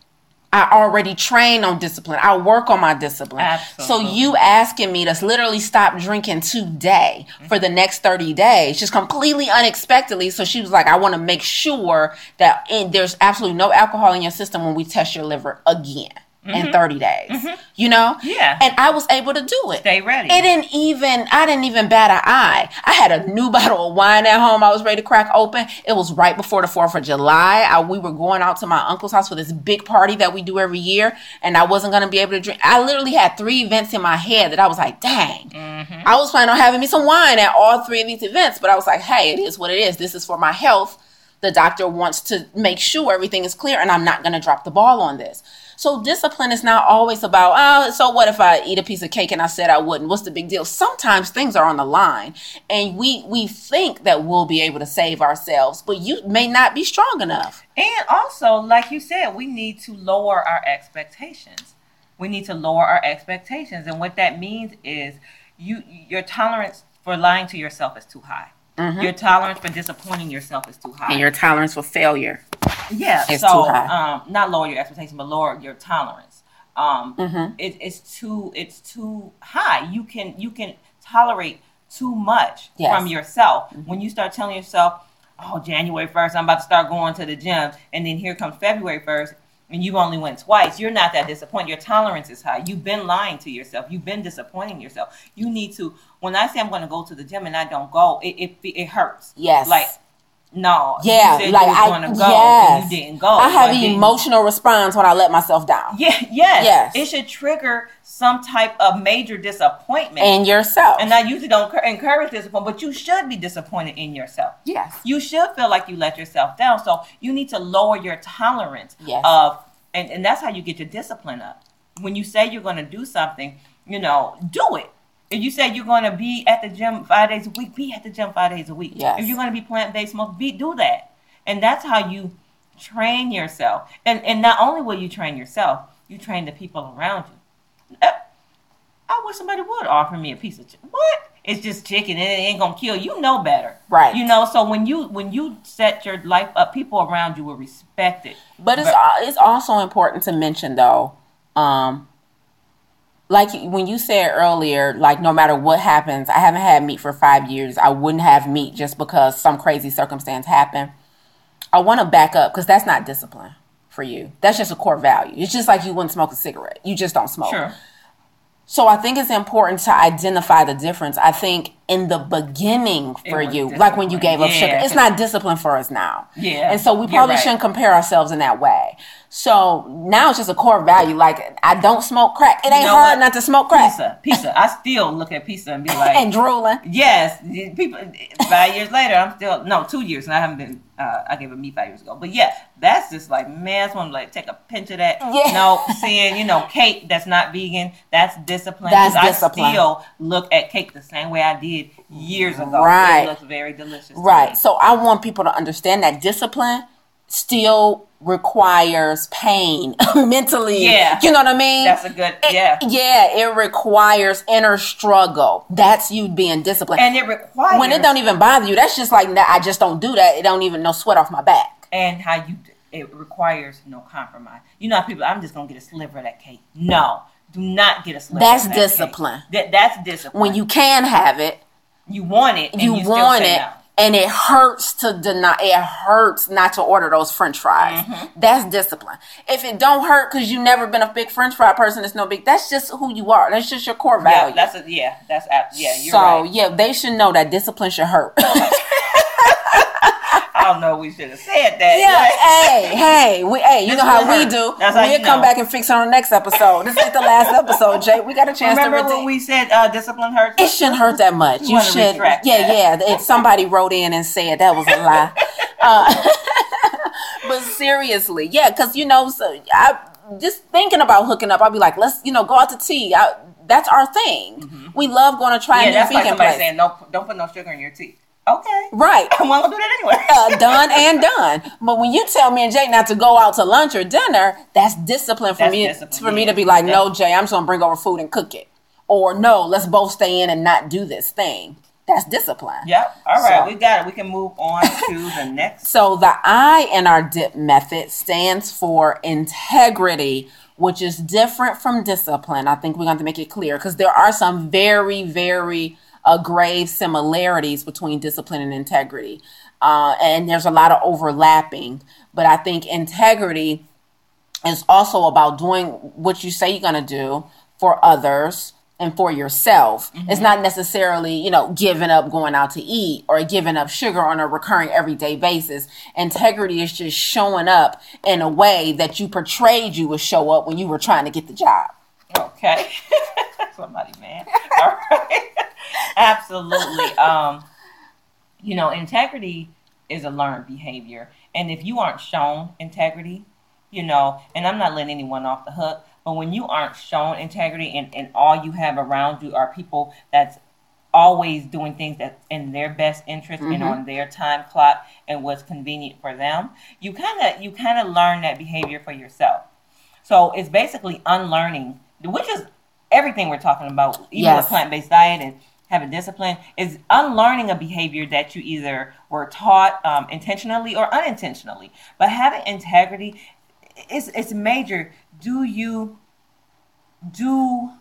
I already train on discipline. I work on my discipline. Absolutely. So you asking me to literally stop drinking today for the next 30 days, just completely unexpectedly. So she was like, I want to make sure that in, there's absolutely no alcohol in your system when we test your liver again in mm-hmm. 30 days. Mm-hmm. You know? Yeah. And I was able to do it. Stay ready. It didn't even, I didn't even bat an eye. I had a new [laughs] bottle of wine at home. I was ready to crack open. It was right before the 4th of July. I, we were going out to my uncle's house for this big party that we do every year. And I wasn't going to be able to drink. I literally had three events in my head that I was like, dang. Mm-hmm. I was planning on having me some wine at all three of these events. But I was like, hey, it is what it is. This is for my health. The doctor wants to make sure everything is clear and I'm not going to drop the ball on this. So discipline is not always about, oh, so what if I eat a piece of cake and I said I wouldn't? What's the big deal? Sometimes things are on the line and we we think that we'll be able to save ourselves, but you may not be strong enough. And also, like you said, we need to lower our expectations. We need to lower our expectations, and what that means is you your tolerance for lying to yourself is too high. Mm-hmm. Your tolerance for disappointing yourself is too high. And your tolerance for failure. Yeah, is so too high. um, not lower your expectation, but lower your tolerance. Um, Mm-hmm. it, it's too it's too high. You can you can tolerate too much Yes. from yourself when you start telling yourself, "Oh, January first, I'm about to start going to the gym," and then here comes February first, and you only went twice. You're not that disappointed. Your tolerance is high. You've been lying to yourself. You've been disappointing yourself. You need to. When I say I'm going to go to the gym and I don't go, it it, it hurts. Yes. Like. No, Yeah, like I go yes. and you didn't go. I have an emotional response when I let myself down. yeah, yes. Yes. It should trigger some type of major disappointment. in yourself. And I usually don't encourage disappointment, but you should be disappointed in yourself. yes. You should feel like you let yourself down. So you need to lower your tolerance Yes. of, and, and that's how you get your discipline up. When you say you're going to do something, you know, do it. If you say you're going to be at the gym five days a week, be at the gym five days a week. Yes. If you're going to be plant based, most be do that. And that's how you train yourself. And and not only will you train yourself, you train the people around you. I wish somebody would offer me a piece of chicken. What? It's just chicken and it ain't gonna kill you. Know better, Right. You know. So when you when you set your life up, people around you will respect it. But it's al- it's also important to mention though, um, like when you said earlier, like no matter what happens, I haven't had meat for five years. I wouldn't have meat just because some crazy circumstance happened. I want to back up because that's not discipline for you. That's just a core value. It's just like you wouldn't smoke a cigarette. You just don't smoke. Sure. So I think it's important to identify the difference. I think in the beginning for you, like when you gave up Yeah, sugar, it's not discipline for us now. Yeah, And so we probably right. shouldn't compare ourselves in that way. So now it's just a core value. Like I don't smoke crack. It ain't know hard what? not to smoke crack. Pizza, pizza. I still look at pizza and be [laughs] like, and drooling. Yes, people. Five years later, I'm still no two years, and I haven't been. Uh, I gave a meat five years ago, but yeah, that's just like man. I just want to like take a pinch of that. Yeah. No, seeing you know cake that's not vegan. That's discipline. That's discipline. I still look at cake the same way I did years ago. Right. It looks very delicious. Right. me. So I want people to understand that discipline still requires pain [laughs] mentally. Yeah. You know what I mean? That's a good. It- Yeah. Yeah, it requires inner struggle. That's you being disciplined. And it requires when it don't even bother you, that's just like nah, I just don't do that. It don't even no sweat off my back. and how you it requires no compromise. You know, how people. I'm just gonna get a sliver of that cake. No, do not get a sliver. That's of that cake. discipline. That that's discipline. When you can have it, you want it, and you, you, still want say it. no. And it hurts to deny. It hurts not to order those French fries. Mm-hmm. That's discipline. If it don't hurt because you've never been a big French fry person, it's no big. That's just who you are. That's just your core Yeah, value. that's a, yeah, that's yeah. You're so right. yeah, they should know that discipline should hurt. [laughs] [laughs] I don't know. We should have said that. yeah, [laughs] hey, hey, we, hey, you know how we do. That's we'll you come know. back and fix it on the next episode. This ain't the last episode, Jaye. We got a chance Remember to when redeem. we said uh, discipline hurts? It shouldn't hurt that much. You wanna should, yeah, that. yeah. If somebody wrote in and said that was a lie, [laughs] uh, [laughs] but seriously, yeah, because you know, so I just thinking about hooking up. I'll be like, let's, you know, go out to tea. I, that's our thing. We love going to try Mm-hmm. yeah, new like vegan somebody place. saying no, don't put no sugar in your tea. Okay, right. [laughs] I'm gonna do that anyway. Uh, done and done. But when you tell me and Jaye not to go out to lunch or dinner, that's discipline for That's me. discipline, for me to be like, no, Jaye, I'm just gonna bring over food and cook it, or no, let's both stay in and not do this thing. That's discipline. Yep. All right, So- we got it. We can move on to the [laughs] next. So the I in our DIP method stands for integrity, which is different from discipline. I think we're going to make it clear because there are some very, very uh, grave similarities between discipline and integrity. Uh, and there's a lot of overlapping. But I think integrity is also about doing what you say you're going to do for others and for yourself. It's not necessarily, you know, giving up going out to eat or giving up sugar on a recurring everyday basis. Integrity is just showing up in a way that you portrayed you would show up when you were trying to get the job. Okay. [laughs] Somebody, man. [laughs] All right. Absolutely. Um, you know, integrity is a learned behavior. And if you aren't shown integrity, you know, and I'm not letting anyone off the hook, but when you aren't shown integrity and, and all you have around you are people that's always doing things that's in their best interest and on their time clock and what's convenient for them, you kind of you kind of learn that behavior for yourself. So it's basically unlearning, which is everything we're talking about, even Yes. with plant based diet and having discipline, is unlearning a behavior that you either were taught um, intentionally or unintentionally. But having integrity, is it's major. Do you do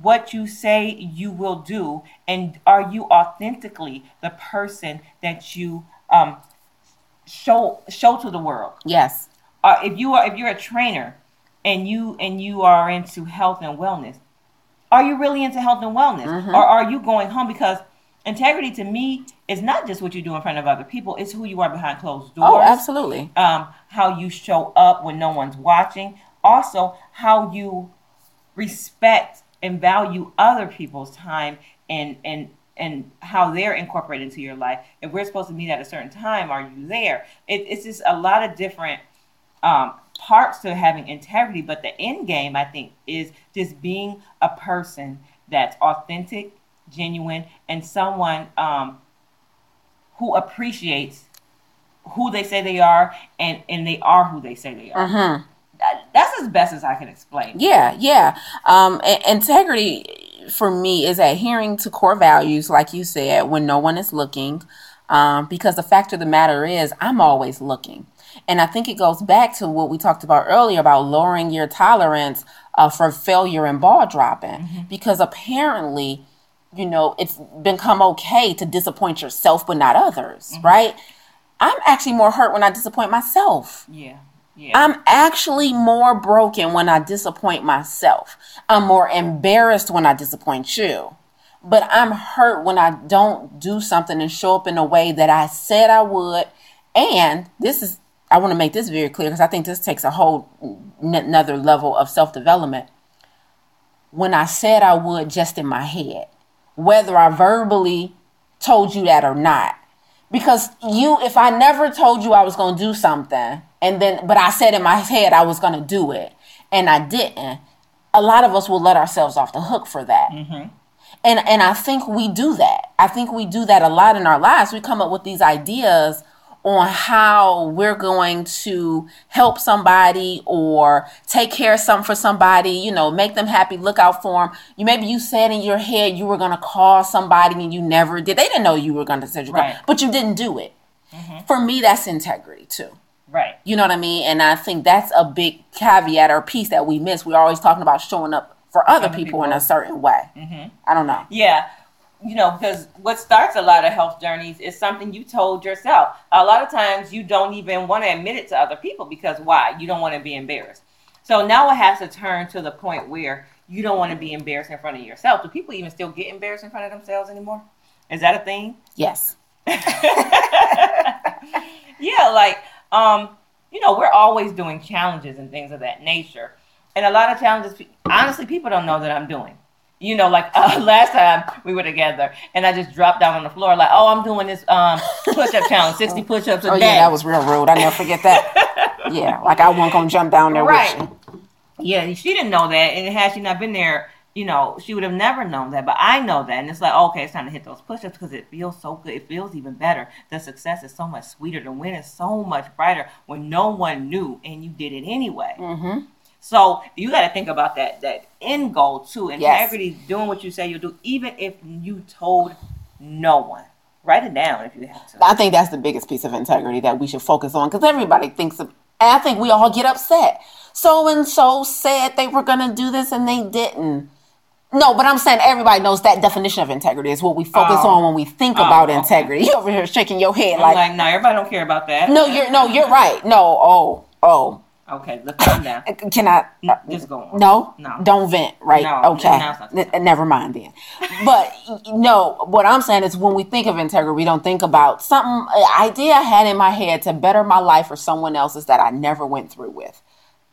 what you say you will do, and are you authentically the person that you um, show show to the world? Yes. uh, if you are if you're a trainer and you and you are into health and wellness. Are you really into health and wellness? Mm-hmm. or are you going home? Because integrity to me is not just what you do in front of other people it's who you are behind closed doors. Oh, absolutely. um, how you show up when no one's watching. Also how you respect and value other people's time and and and how they're incorporated into your life. If we're supposed to meet at a certain time are you there? It, it's just a lot of different um, parts to having integrity but the end game i think is just being a person that's authentic genuine and someone um, who appreciates who they say they are and and they are who they say they are Mhm. That- that's as best as i can explain Yeah, yeah. Um, integrity for me is adhering to core values, like you said, when no one is looking. Um, because the fact of the matter is, I'm always looking. And I think it goes back to what we talked about earlier about lowering your tolerance uh, for failure and ball dropping. Because apparently, you know, it's become okay to disappoint yourself, but not others, right? I'm actually more hurt when I disappoint myself. yeah yeah I'm actually more broken when I disappoint myself. I'm more embarrassed when I disappoint you. But I'm hurt when I don't do something and show up in a way that I said I would. And this is I want to make this very clear because I think this takes a whole n- another level of self development. When I said I would just in my head, whether I verbally told you that or not. Because you, if I never told you I was going to do something, and then, but I said in my head I was going to do it, and I didn't, a lot of us will let ourselves off the hook for that. Mm-hmm. And, and I think we do that. I think we do that a lot in our lives. We come up with these ideas on how we're going to help somebody or take care of something for somebody, you know, make them happy, look out for them. You maybe you said in your head you were going to call somebody and you never did. They didn't know you were going to say you Right. but you didn't do it. Mm-hmm. For me, that's integrity too. Right. You know what I mean? And I think that's a big caveat or piece that we miss. We're always talking about showing up for other, Other people, in a certain way. Mm-hmm. I don't know. Yeah. You know, because what starts a lot of health journeys is something you told yourself. A lot of times you don't even want to admit it to other people because why? You don't want to be embarrassed. So now it has to turn to the point where you don't want to be embarrassed in front of yourself. Do people even still get embarrassed in front of themselves anymore? Is that a thing? Yes. [laughs] yeah, like um, you know, we're always doing challenges and things of that nature, and a lot of challenges. Honestly, people don't know that I'm doing. You know, like uh, [laughs] last time we were together, and I just dropped down on the floor, like, "Oh, I'm doing this um, push-up challenge, 60 push-ups a Oh day." yeah, that was real rude. I never forget that. [laughs] yeah, like I wasn't gonna jump down there Right. with you. Yeah, she didn't know that, and had she not been there, you know, she would have never known that. But I know that, and it's like, okay, it's time to hit those push-ups because it feels so good. It feels even better. The success is so much sweeter. The win is so much brighter when no one knew and you did it anyway. Mm-hmm. So you got to think about that that end goal too. Yes. Integrity, doing what you say you'll do, even if you told no one. Write it down if you have to. I think that's the biggest piece of integrity that we should focus on because everybody thinks of, and I think we all get upset. So and so said they were gonna do this and they didn't. No, but I'm saying everybody knows that definition of integrity is what we focus Oh. on when we think Oh, about okay. integrity. [laughs] You over here shaking your head I'm like, like, no, everybody don't care about that. no, you're no, you're right. No, oh, oh. Okay, look calm down. Can I? uh, Just go on. No, No. don't vent. Right? No, okay. N- never mind then. But [laughs] no, what I'm saying is when we think of integrity, we don't think about something an idea I had in my head to better my life or someone else's that I never went through with.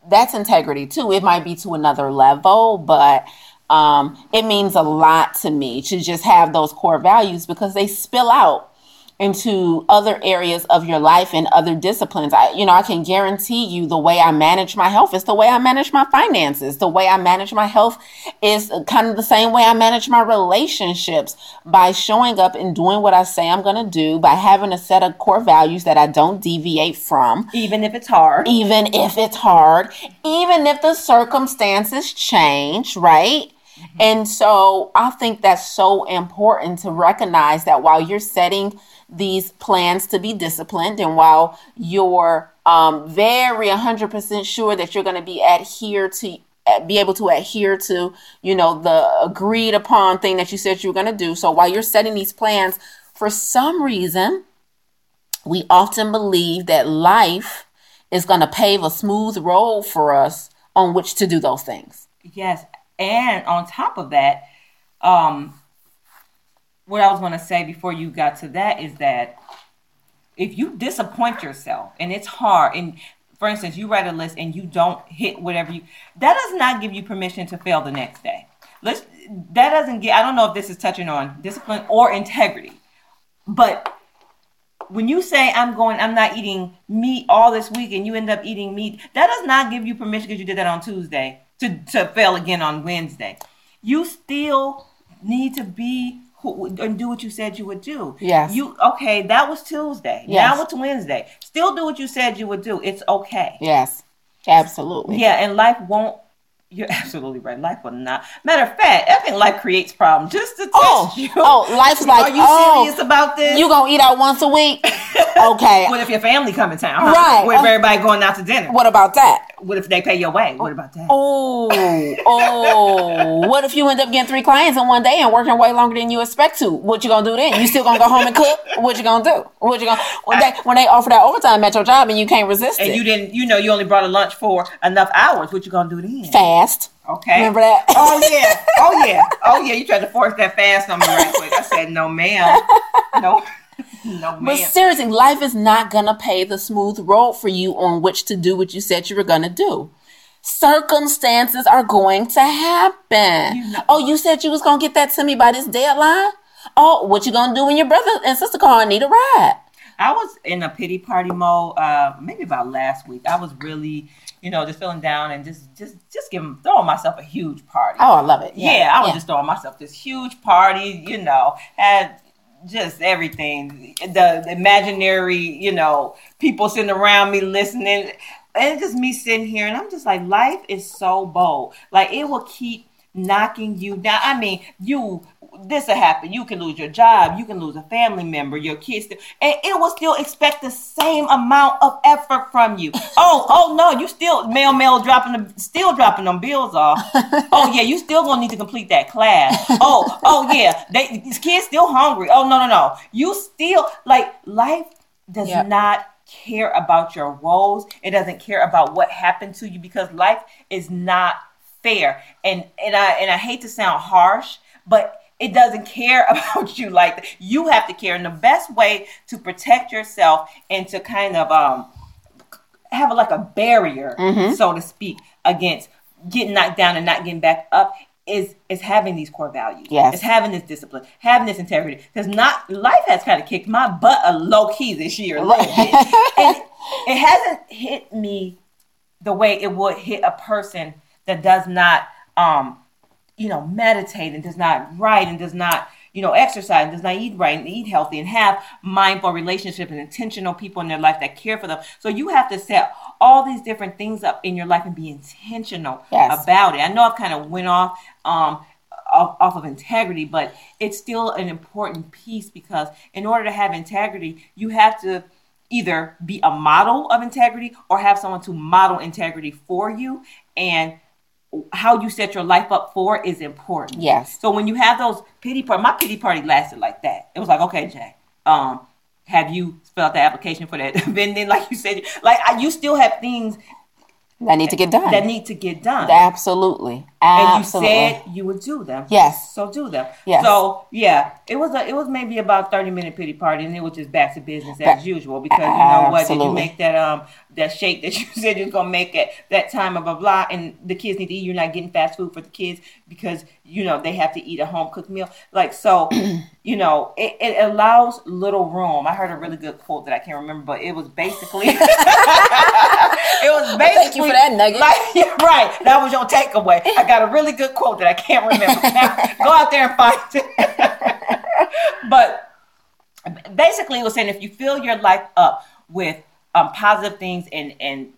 That's integrity too. It might be to another level, but um, it means a lot to me to just have those core values because they spill out into other areas of your life and other disciplines. I, you know, I can guarantee you the way I manage my health is the way I manage my finances. The way I manage my health is kind of the same way I manage my relationships by showing up and doing what I say I'm going to do, by having a set of core values that I don't deviate from Even if it's hard. even if it's hard, even if the circumstances change, right? Mm-hmm. And so I think that's so important to recognize that while you're setting these plans to be disciplined and while you're um, very 100% sure that you're going to be adhere to uh, be able to adhere to you know the agreed upon thing that you said you were going to do so while you're setting these plans for some reason we often believe that life is going to pave a smooth road for us on which to do those things. Yes, and on top of that, um, what I was going to say before you got to that is that if you disappoint yourself and it's hard, and for instance, you write a list and you don't hit whatever you, that does not give you permission to fail the next day. Let's that doesn't get. I don't know if this is touching on discipline or integrity, but when you say I'm going, I'm not eating meat all this week, and you end up eating meat, that does not give you permission because you did that on Tuesday to to fail again on Wednesday. You still need to be who, and do what you said you would do. Yes. You okay? That was Tuesday. Yes. Now it's Wednesday. Still do what you said you would do. It's okay. Yes, absolutely. Yeah, and life won't. You're absolutely right. Life will not. Matter of fact, I think life creates problems just to oh, test Oh, you. oh, life's [laughs] like, Are you oh, serious about this? You gonna eat out once a week? [laughs] Okay. What if your family come in town? Huh? Right. What if everybody going out to dinner? what about that? What if they pay your way? What about that? Oh, oh. What if you end up getting three clients in one day and working way longer than you expect to? What you gonna do then? You still gonna go home and cook? What you gonna do? What you gonna when they when they offer that overtime at your job and you can't resist And it? And you didn't, you know, you only brought a lunch for enough hours. What you gonna do then? fast. Okay. Remember that? Oh yeah. [laughs] Oh yeah. Oh yeah. You tried to force that fast on me right quick. I said no, ma'am. No. [laughs] No, But seriously, life is not going to pave the smooth road for you on which to do what you said you were going to do. Circumstances are going to happen. You know- oh, you said you was going to get that to me by this deadline? Oh, what you going to do when your brother and sister call and need a ride? I was in a pity party mode, uh, maybe about last week. I was really, you know, just feeling down and just, just, just giving, throwing myself a huge party. Oh, I love it. yeah, I was just throwing myself this huge party. You know, had just everything, the, the imaginary, you know, people sitting around me listening, and just me sitting here, and I'm just like, life is so bold. Like it will keep knocking you down. I mean, you this will happen. You can lose your job. You can lose a family member, your kids, still, and it will still expect the same amount of effort from you. [laughs] Oh, oh no, you still mail, mail, dropping the, still dropping them bills off. [laughs] Oh yeah, you still gonna need to complete that class. Oh, oh yeah, they these kids still hungry. Oh no, no, no, you still like life does Yep. not care about your woes. It doesn't care about what happened to you because life is not fair. And and I and I hate to sound harsh, but it doesn't care [laughs] about you like that. You have to care. And the best way to protect yourself and to kind of um have like a barrier, so to speak, against getting knocked down and not getting back up is is having these core values. Yes. It's having this discipline, having this integrity. Because not life has kind of kicked my butt a low key this year bit. [laughs] and it hasn't hit me the way it would hit a person that does not um you know meditate and does not write and does not you know exercise and does not eat right and eat healthy and have mindful relationships and intentional people in their life that care for them so you have to set all these different things up in your life and be intentional Yes. about it i know I've kind of went off um off, off of integrity but it's still an important piece because in order to have integrity you have to either be a model of integrity or have someone to model integrity for you and how you set your life up for is important. Yes. So when you have those pity party, my pity party lasted like that. It was like, okay, Jaye, um, have you filled out the application for that [laughs] vending? Like you said, like I, you still have things That need to get done. that need to get done. Absolutely. Absolutely. and you said you would do them. Yes. So do them. Yes. So yeah, it was a, it was maybe about thirty minute pity party, and it was just back to business as Ba- usual because you know what? Did you make that um that shake that [laughs] you said you was gonna make at that time of blah blah, and the kids need to eat. You're not getting fast food for the kids because you know they have to eat a home cooked meal. Like so, [clears throat] you know, it, it allows little room. I heard a really good quote that I can't remember, but it was basically [laughs] [laughs] it was basically Thank you for that nugget. like, [laughs] right. That was your takeaway. I got a really good quote that I can't remember. [laughs] Now, go out there and find it. [laughs] but basically, it was saying if you fill your life up with um, positive things and and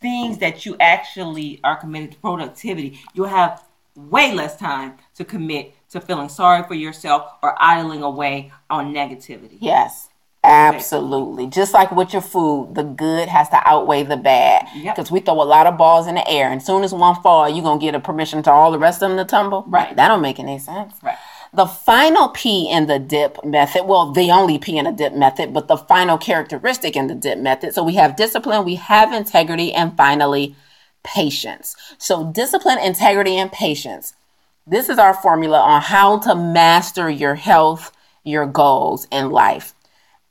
things that you actually are committed to productivity, you'll have way less time to commit to feeling sorry for yourself or idling away on negativity. Yes. Absolutely. Just like with your food, the good has to outweigh the bad. Yep. Because we throw a lot of balls in the air, and soon as one fall, you're gonna get a permission to all the rest of them to tumble. Right. That don't make any sense. Right. The final P in the dip method, well, the only P in the dip method, but the final characteristic in the dip method. So we have discipline, we have integrity, and finally, patience. So discipline, integrity, and patience. This is our formula on how to master your health, your goals in life.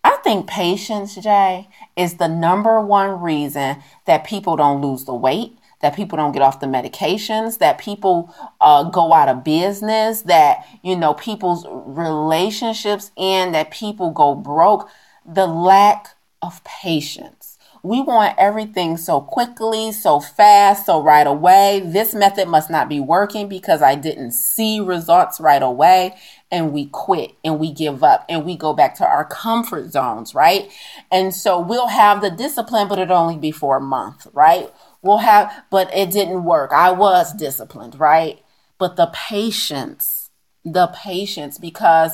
I think patience, Jaye, is the number one reason that people don't lose the weight, that people don't get off the medications, that people uh, go out of business, that, you know, people's relationships end, that people go broke. The lack of patience. We want everything so quickly, so fast, so right away. This method must not be working because I didn't see results right away. And we quit and we give up and we go back to our comfort zones, right? And so we'll have the discipline, but it'll only be for a month, right? We'll have, but it didn't work. I was disciplined, right? But the patience, the patience, because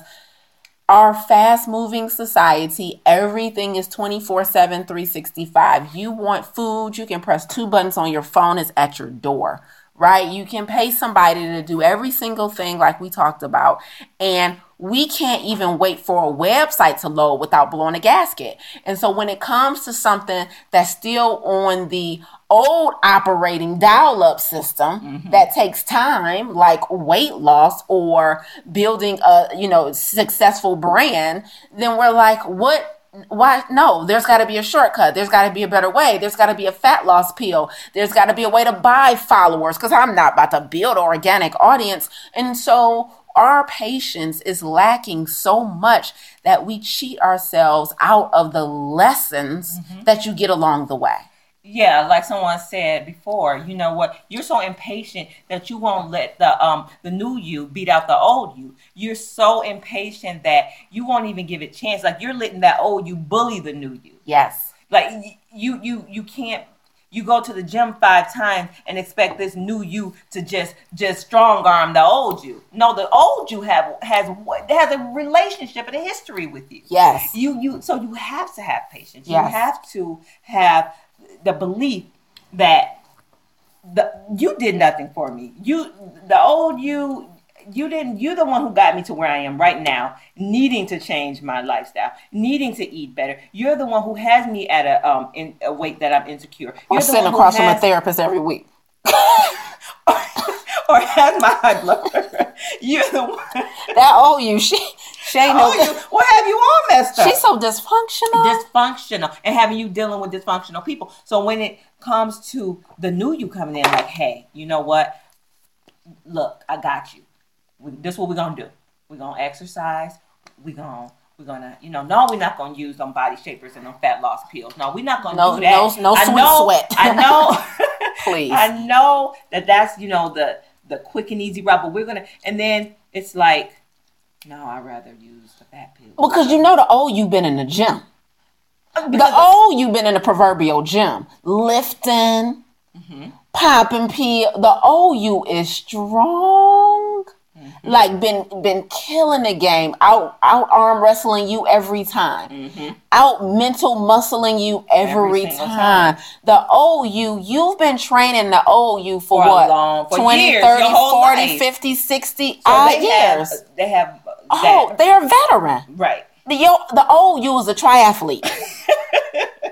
our fast moving society, everything is 24 7, 365. You want food, you can press two buttons on your phone, it's at your door, right? You can pay somebody to do every single thing like we talked about. And we can't even wait for a website to load without blowing a gasket. And so when it comes to something that's still on the old operating dial up system Mm-hmm. that takes time, like weight loss or building a, you know, successful brand, then we're like, what? Why? No, there's got to be a shortcut. There's got to be a better way. There's got to be a fat loss pill. There's got to be a way to buy followers because I'm not about to build an organic audience. And so our patience is lacking so much that we cheat ourselves out of the lessons Mm-hmm. that you get along the way. Yeah, like someone said before, you know what? You're so impatient that you won't let the um the new you beat out the old you. You're so impatient that you won't even give it chance. Like you're letting that old you bully the new you. Yes. Like you you you can't you go to the gym five times and expect this new you to just just strong arm the old you. No, the old you have has what has a relationship and a history with you. Yes. You you so you have to have patience. You have to have the belief that the you did nothing for me. You the old you you didn't you're the one who got me to where I am right now, needing to change my lifestyle, needing to eat better. You're the one who has me at a um in a weight that I'm insecure. You're the sitting across from a therapist every week. [laughs] [laughs] or has my high [laughs] blood pressure. You're the one. That oh you she she ain't Oh, no you, what have you all messed up? she's so dysfunctional. dysfunctional and having you dealing with dysfunctional people. So when it comes to the new you coming in, like, hey, you know what? Look, I got you. We, this is what we're gonna do. We're gonna exercise. We're gonna we're gonna you know no, we're not gonna use them body shapers and them fat loss pills. No, we're not gonna No- do that. no- no I know, sweat. I know. [laughs] Please. I know that that's you know the the quick and easy route, but we're gonna and then it's like, no, I'd rather use the fat pill. Well, Because you know the old you've been in the gym. The Because- old you been in the proverbial gym. Lifting, Mm-hmm. popping pee. The old you is strong. Mm-hmm. Like been been killing the game. Out out arm wrestling you every time. Out mental muscling you every, Mm-hmm. Every time. time. The old you, you've been training the old you for, For what? long- for 20, years, 30, 40, life. 50, 60 So odd they years. Have, they have oh, they're a veteran. right. The yo, the old you is a triathlete. [laughs]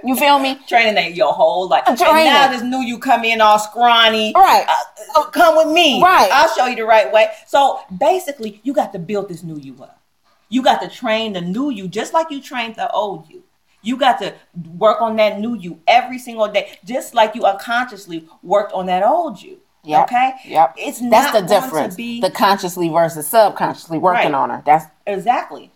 you feel me? Training that your whole life. And now this new you come in all scrawny. Right. Uh, uh, come with me. Right. I'll show you the right way. So basically, you got to build this new you up. You got to train the new you just like you trained the old you. You got to work on that new you every single day, just like you unconsciously worked on that old you. Yep. Okay. Yep. It's That's not the difference. To be The consciously versus subconsciously working Right. on her. That's Exactly.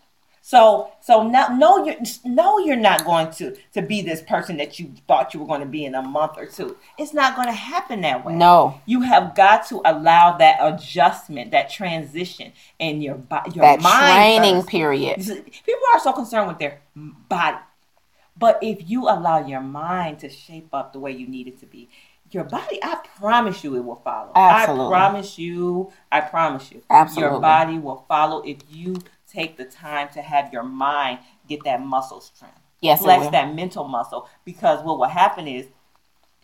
So so now no you're no you're not going to to be this person that you thought you were going to be in a month or two. It's not going to happen that way. no. You have got to allow that adjustment, that transition in your body, your That mind. training first. period. People are so concerned with their body. But if you allow your mind to shape up the way you need it to be, your body, I promise you it will follow. Absolutely. I promise you, I promise you. Absolutely. Your body will follow if you take the time to have your mind get that muscle strength. Yes, Flex that mental muscle. Because what will happen is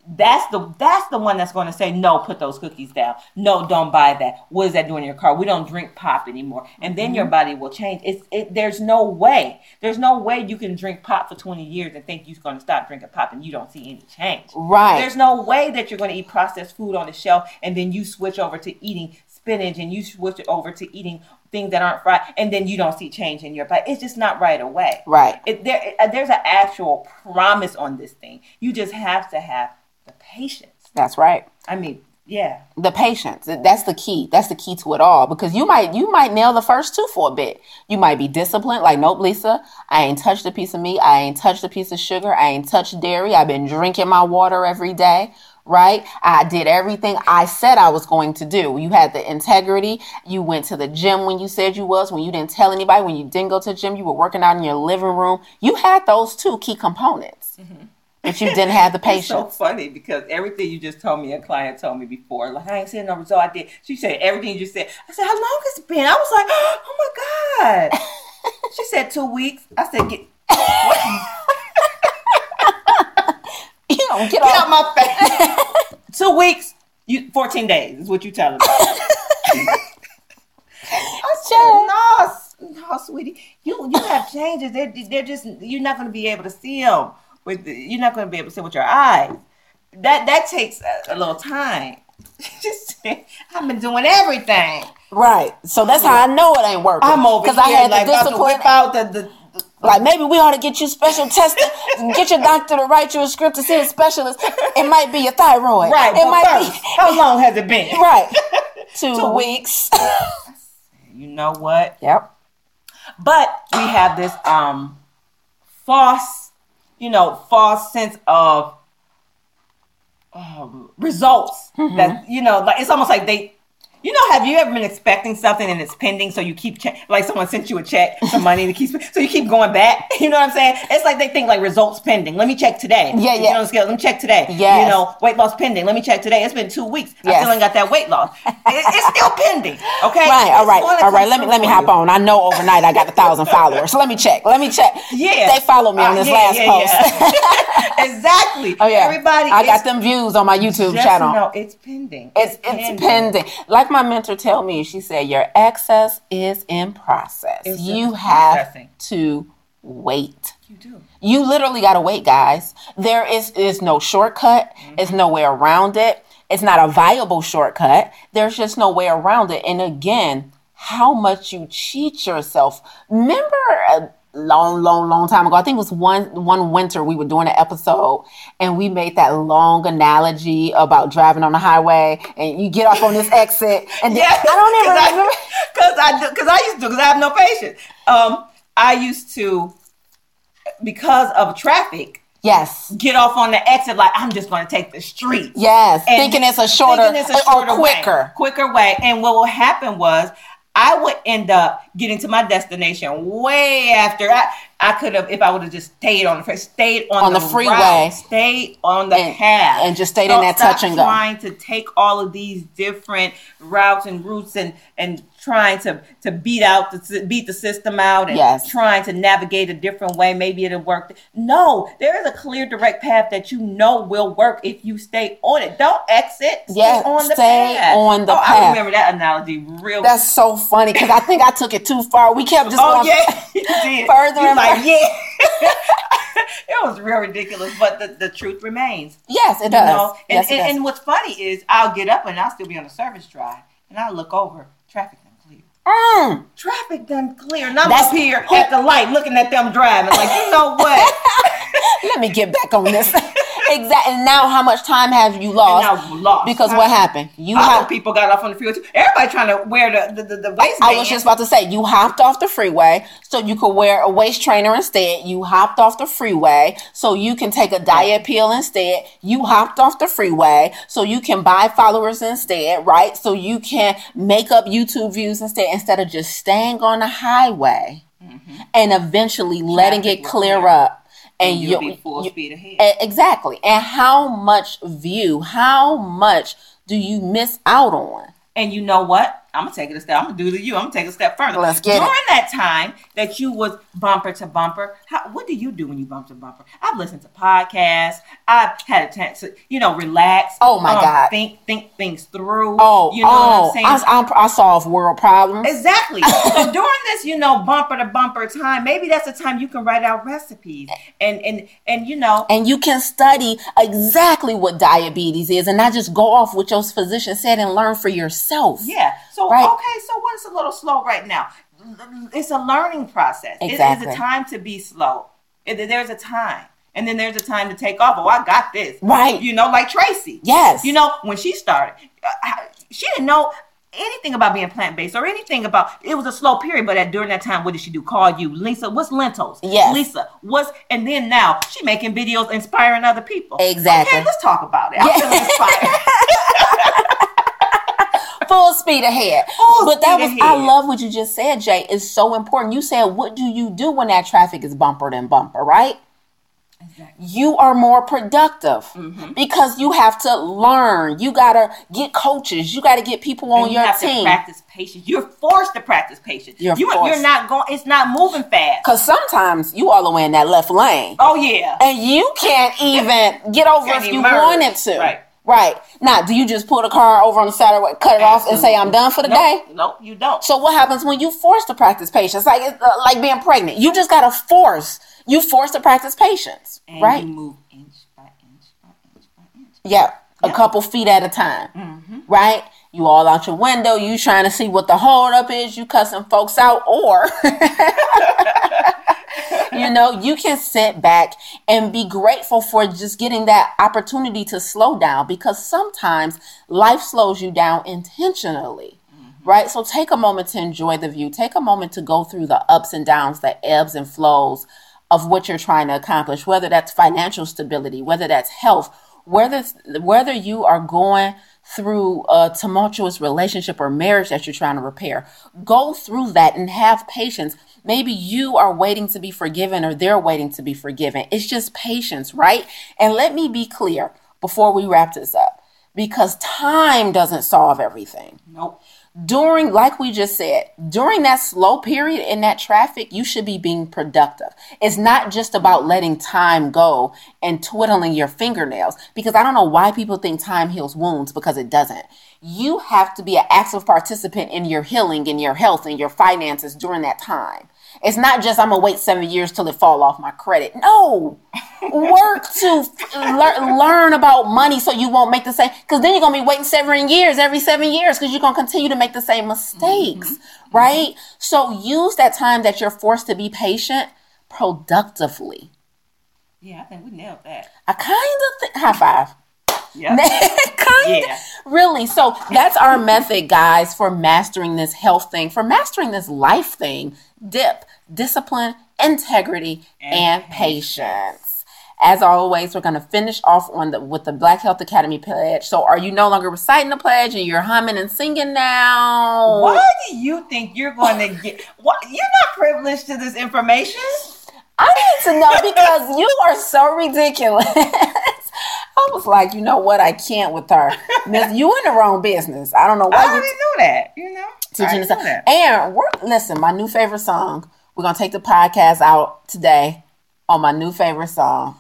that's the that's the one that's going to say no put those cookies down no don't buy that what is that doing in your car we don't drink pop anymore and then Mm-hmm. your body will change it's it there's no way there's no way you can drink pop for 20 years and think you're going to stop drinking pop and you don't see any change Right. there's no way that you're going to eat processed food on the shelf and then you switch over to eating spinach and you switch it over to eating things that aren't fried and then you don't see change in your body it's just not right away right. it, there, uh, there's an actual promise on this thing. You just have to have the patience. That's right. I mean, yeah, The patience. That's the key. That's the key to it all. Because you might you might nail the first two for a bit. You might be disciplined, like nope, Lisa, I ain't touched a piece of meat, I ain't touched a piece of sugar, I ain't touched dairy, I've been drinking my water every day. Right? I did everything I said I was going to do. You had the integrity. You went to the gym when you said you was, when you didn't tell anybody, when you didn't go to the gym, you were working out in your living room. You had those two key components. Mm-hmm. But you didn't have the [laughs] it's so funny because everything you just told me, a client told me before, like I ain't seen no result. I did. She said everything you just said. I said, how long has it been? I was like, oh my god. [laughs] she said two weeks. I said, get, [laughs] You don't get, get off out my face. [laughs] two weeks. You 14 days is what you telling me. [laughs] I said, no, no, sweetie, you you have changes. They're, they're just you're not going to be able to see them with you're not going to be able to see with your eyes. that that takes a, a little time. [laughs] Just I've been doing everything. Right. So that's how I know it ain't working. I'm over because I had like the about to discipline. whip out the, the Like maybe we ought to get you special testing, get your doctor to write you a script to see a specialist. It might be your thyroid. right. It might first, how long has it been? right. [laughs] Two, Two weeks. You know what? yep. But we have this um false, you know, false sense of um, results Mm-hmm. that you know, like it's almost like they. You know, have you ever been expecting something and it's pending, so you keep che- like someone sent you a check, some money to keep, so you keep going back. [laughs] You know what I'm saying? It's like they think like results pending. Let me check today. Yeah, You yeah. know, scale. Let me check today. Yeah. You know, weight loss pending. Let me check today. It's been two weeks. I still ain't got that weight loss. It- it's still pending. Okay. Right, all It's right, all right. Let me let me hop you. on. I know overnight I got a thousand followers. So let me check. Let me check. Yeah. They follow me on Uh, this yeah, last yeah, post. yeah. [laughs] [laughs] exactly. oh yeah. Everybody. I got them views on my YouTube channel. No, it's pending. It's it's pending. Like my mentor tell me, she said your access is in process. It's you have processing. to wait. You do. You literally gotta wait, guys. There is is no shortcut. Mm-hmm. There's no way around it. It's not a viable shortcut. There's just no way around it. And again, how much you cheat yourself. Remember a long, long, long time ago. I think it was one one winter we were doing an episode and we made that long analogy about driving on the highway and you get off on this [laughs] exit and then, I don't even remember. Because I. Because I used to. Because I have no patience. Um, I used to, because of traffic, Yes. get off on the exit like I'm just going to take the street. Yes. And thinking it's a shorter thinking it's a or quicker. way, quicker way. And what will happen was I would end up getting to my destination way after I, I could have if I would have just stayed on the stayed on, On the freeway. route, stayed on the And- path, and just stayed in that touch and go. Trying to take all of these different routes and routes and and trying to to beat out the beat the system out and Yes. trying to navigate a different way. Maybe it'll work. No, there is a clear direct path that you know will work if you stay on it. Don't exit. Stay Yeah, on the stay path. on the oh, I remember that analogy real. That's so funny because I think I took it too far. We kept just oh going yeah, [laughs] [laughs] you further You and like further. yeah. [laughs] it was real ridiculous, but the, the truth remains. Yes, it You does. know? And, yes, it and, does. and what's funny is I'll get up and I'll still be on the service drive, and I look over, traffic. Mm. Traffic done clear, and I'm That's- up here at the light looking at them driving. Like you know what? [laughs] Let me get back on this. Exactly. And now, how much time have you lost? Lost. because what happened? You have. people got off on the freeway too. Everybody trying to wear the the, the, the waistband. I was just about to say you hopped off the freeway so you could wear a waist trainer instead. You hopped off the freeway so you can take a diet pill instead. You hopped off the freeway so you can buy followers instead, right? So you can make up YouTube views instead instead of just staying on the highway mm-hmm. and eventually letting it clear. up. And and you'll you, be full you- speed ahead. E- Exactly. And how much view, how much do you miss out on? And you know what? I'm gonna take it a step. I'm gonna do to you. I'm gonna take it a step further. Let's get it. During that time that you was bumper to bumper, how, what do you do when you bump to bumper? I've listened to podcasts. I've had a chance to, you know, relax. Oh, my um, God. Think think things through. Oh, you know oh, what I'm oh, saying? I, I, I solve world problems. Exactly. [laughs] so during this, you know, bumper to bumper time, maybe that's the time you can write out recipes and and and you know, and you can study exactly what diabetes is and not just go off what your physician said and learn for yourself. yeah. So Right. okay, so what is a little slow right now? It's a learning process. It is a time to be slow. There's a time, and then there's a time to take off. Oh, I got this. Right. You know, like Tracy. Yes. You know, when she started, uh, she didn't know anything about being plant based or anything about. It was a slow period, but at, during that time, what did she do? Call you, Lisa. What's lentils? Yes. Lisa. What's and then now she making videos inspiring other people. Exactly. Okay, let's talk about it. I'm Yeah. feeling inspired. [laughs] [laughs] Full speed ahead. Full but that was I love what you just said, Jaye. It's so important. You said what do you do when that traffic is bumper than bumper, right? Exactly. you are more productive Mm-hmm. because you have to learn. You gotta get coaches. You gotta get people on you your have to team. practice patience. You're forced to practice patience. You're you, forced. You're not going. It's not moving fast. Cause sometimes you all the way in that left lane, Oh yeah. and you can't even get over Can't if you emerge. wanted to. Right. Right. Now, do you just pull the car over on the side road, cut it off, and say I'm done for the day? Nope, nope, you don't. So what happens when you force to practice patience? Like it's uh, like being pregnant. You just gotta force. You force to practice patience, and right? you move inch by inch by inch by inch. Yeah, a couple feet at a time. Mm-hmm. Right? You all out your window, you trying to see what the holdup is, you cussing folks out, or [laughs] you know, you can sit back and be grateful for just getting that opportunity to slow down because sometimes life slows you down intentionally. Mm-hmm. Right? So take a moment to enjoy the view. Take a moment to go through the ups and downs, the ebbs and flows of what you're trying to accomplish, whether that's financial stability, whether that's health, whether whether you are going through a tumultuous relationship or marriage that you're trying to repair. Go through that and have patience. Maybe you are waiting to be forgiven or they're waiting to be forgiven. It's just patience, right? And let me be clear before we wrap this up because time doesn't solve everything. Nope. During, like we just said, during that slow period in that traffic, you should be being productive. It's not just about letting time go and twiddling your fingernails because I don't know why people think time heals wounds because it doesn't. You have to be an active participant in your healing, in your health, in your finances during that time. It's not just I'm gonna wait seven years till it fall off my credit. No, work to learn, learn about money so you won't make the same. Because then you're gonna be waiting seven years every seven years because you're gonna continue to make the same mistakes, mm-hmm. right? So use that time that you're forced to be patient productively. Yeah, I think we nailed that. I kind of think high five. Yeah. [laughs] kind yeah. Really. So that's our method, guys, for mastering this health thing, for mastering this life thing. Dip, discipline, integrity, and, and patience. As always, we're going to finish off on the with the Black Health Academy pledge. So, are you no longer reciting the pledge and you're humming and singing now? Why do you think you're going [laughs] to get? What you're not privileged to this information. I need to know because you are so ridiculous. [laughs] I was like, you know what? I can't with her. Miss, you in the wrong business. I don't know why. I already know that. You know, teaching this. And we're, listen, my new favorite song. We're gonna take the podcast out today on my new favorite song.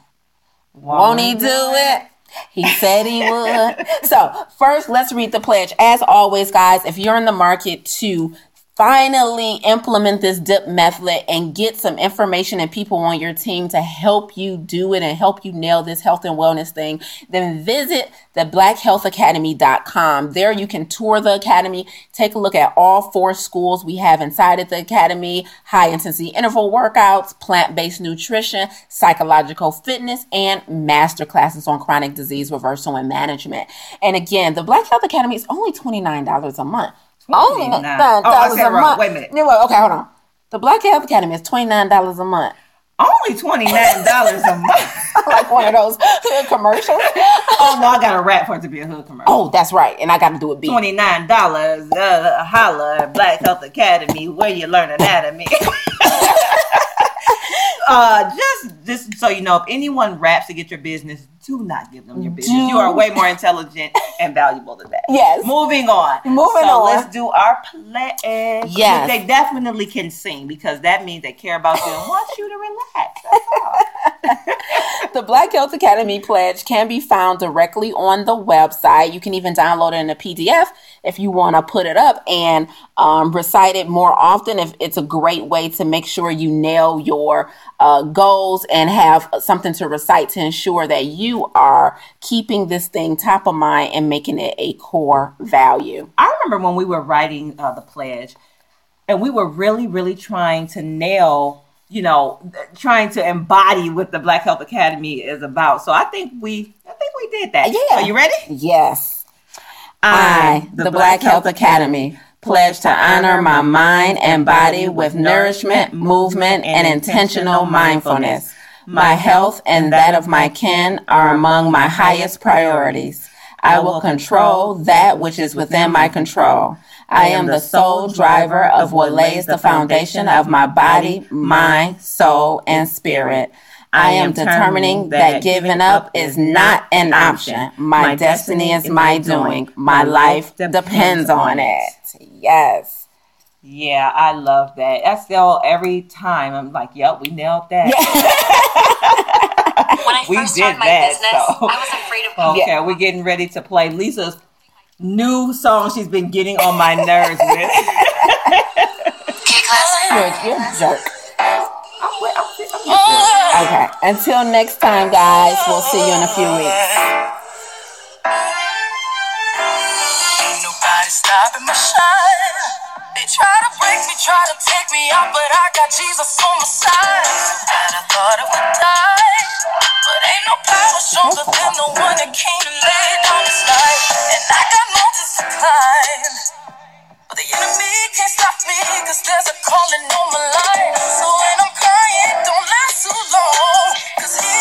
Won't, Won't he do it? it? He said he would. [laughs] so, first, let's read the pledge. As always, guys, if you're in the market to finally implement this dip method and get some information and people on your team to help you do it and help you nail this health and wellness thing, then visit the blackhealthacademy.com. There you can tour the academy, take a look at all four schools we have inside of the academy, high intensity interval workouts, plant-based nutrition, psychological fitness, and master classes on chronic disease reversal and management. And again, the Black Health Academy is only $29 a month. Only nine dollars oh, a month. Wait a minute. okay, hold on. The Black Health Academy is twenty nine dollars a month. Only twenty nine dollars a month. [laughs] like one of those hood commercials. oh no, I got a rap for it to be a hood commercial. Oh, that's right, and I got to do it. Twenty nine dollars. Uh, holla, Black Health Academy, where you learn anatomy. [laughs] uh, just just so you know, if anyone raps to get your business, do not give them your business. Do. You are way more intelligent and valuable than that. Yes. Moving on. Moving so on. Let's do our pledge. Yes. They definitely can sing because that means they care about you and want you to relax. [laughs] the Black Health Academy pledge can be found directly on the website. You can even download it in a PDF if you want to put it up and um, recite it more often. If it's a great way to make sure you nail your uh, goals and have something to recite to ensure that you are keeping this thing top of mind and making it a core value. I remember when we were writing uh, the pledge, and we were really, really trying to nail you know, trying to embody what the Black Health Academy is about. So I think we, I think we did that. Yeah. Are you ready? Yes. I, the, the Black, Black Health Academy, pledge to honor my mind and body with nourishment, movement, and intentional mindfulness. My health and that of my kin are among my highest priorities. I will control that which is within my control. I am the sole driver of what lays the foundation of my body, mind, soul, and spirit. I am determining that giving up is not an option. My destiny is my doing. My life depends on it. Yes. Yeah, I love that. That's still every time I'm like, yep, we nailed that. Yeah. when I [laughs] we first did my that, business, so. I was afraid of Okay, yeah. we're getting ready to play Lisa's new song she's been getting on my nerves with. You're a jerk. Okay. Until next time, guys. We'll see you in a few weeks. Ain't nobody stopping my shine. Try to break me, try to take me out, but I got Jesus on my side. And I thought I would die, but ain't no power stronger than the one that came and laid down his life. And I got mountains to climb. But the enemy can't stop me, cause there's a calling on my life. So when I'm crying, don't last too long. Cause he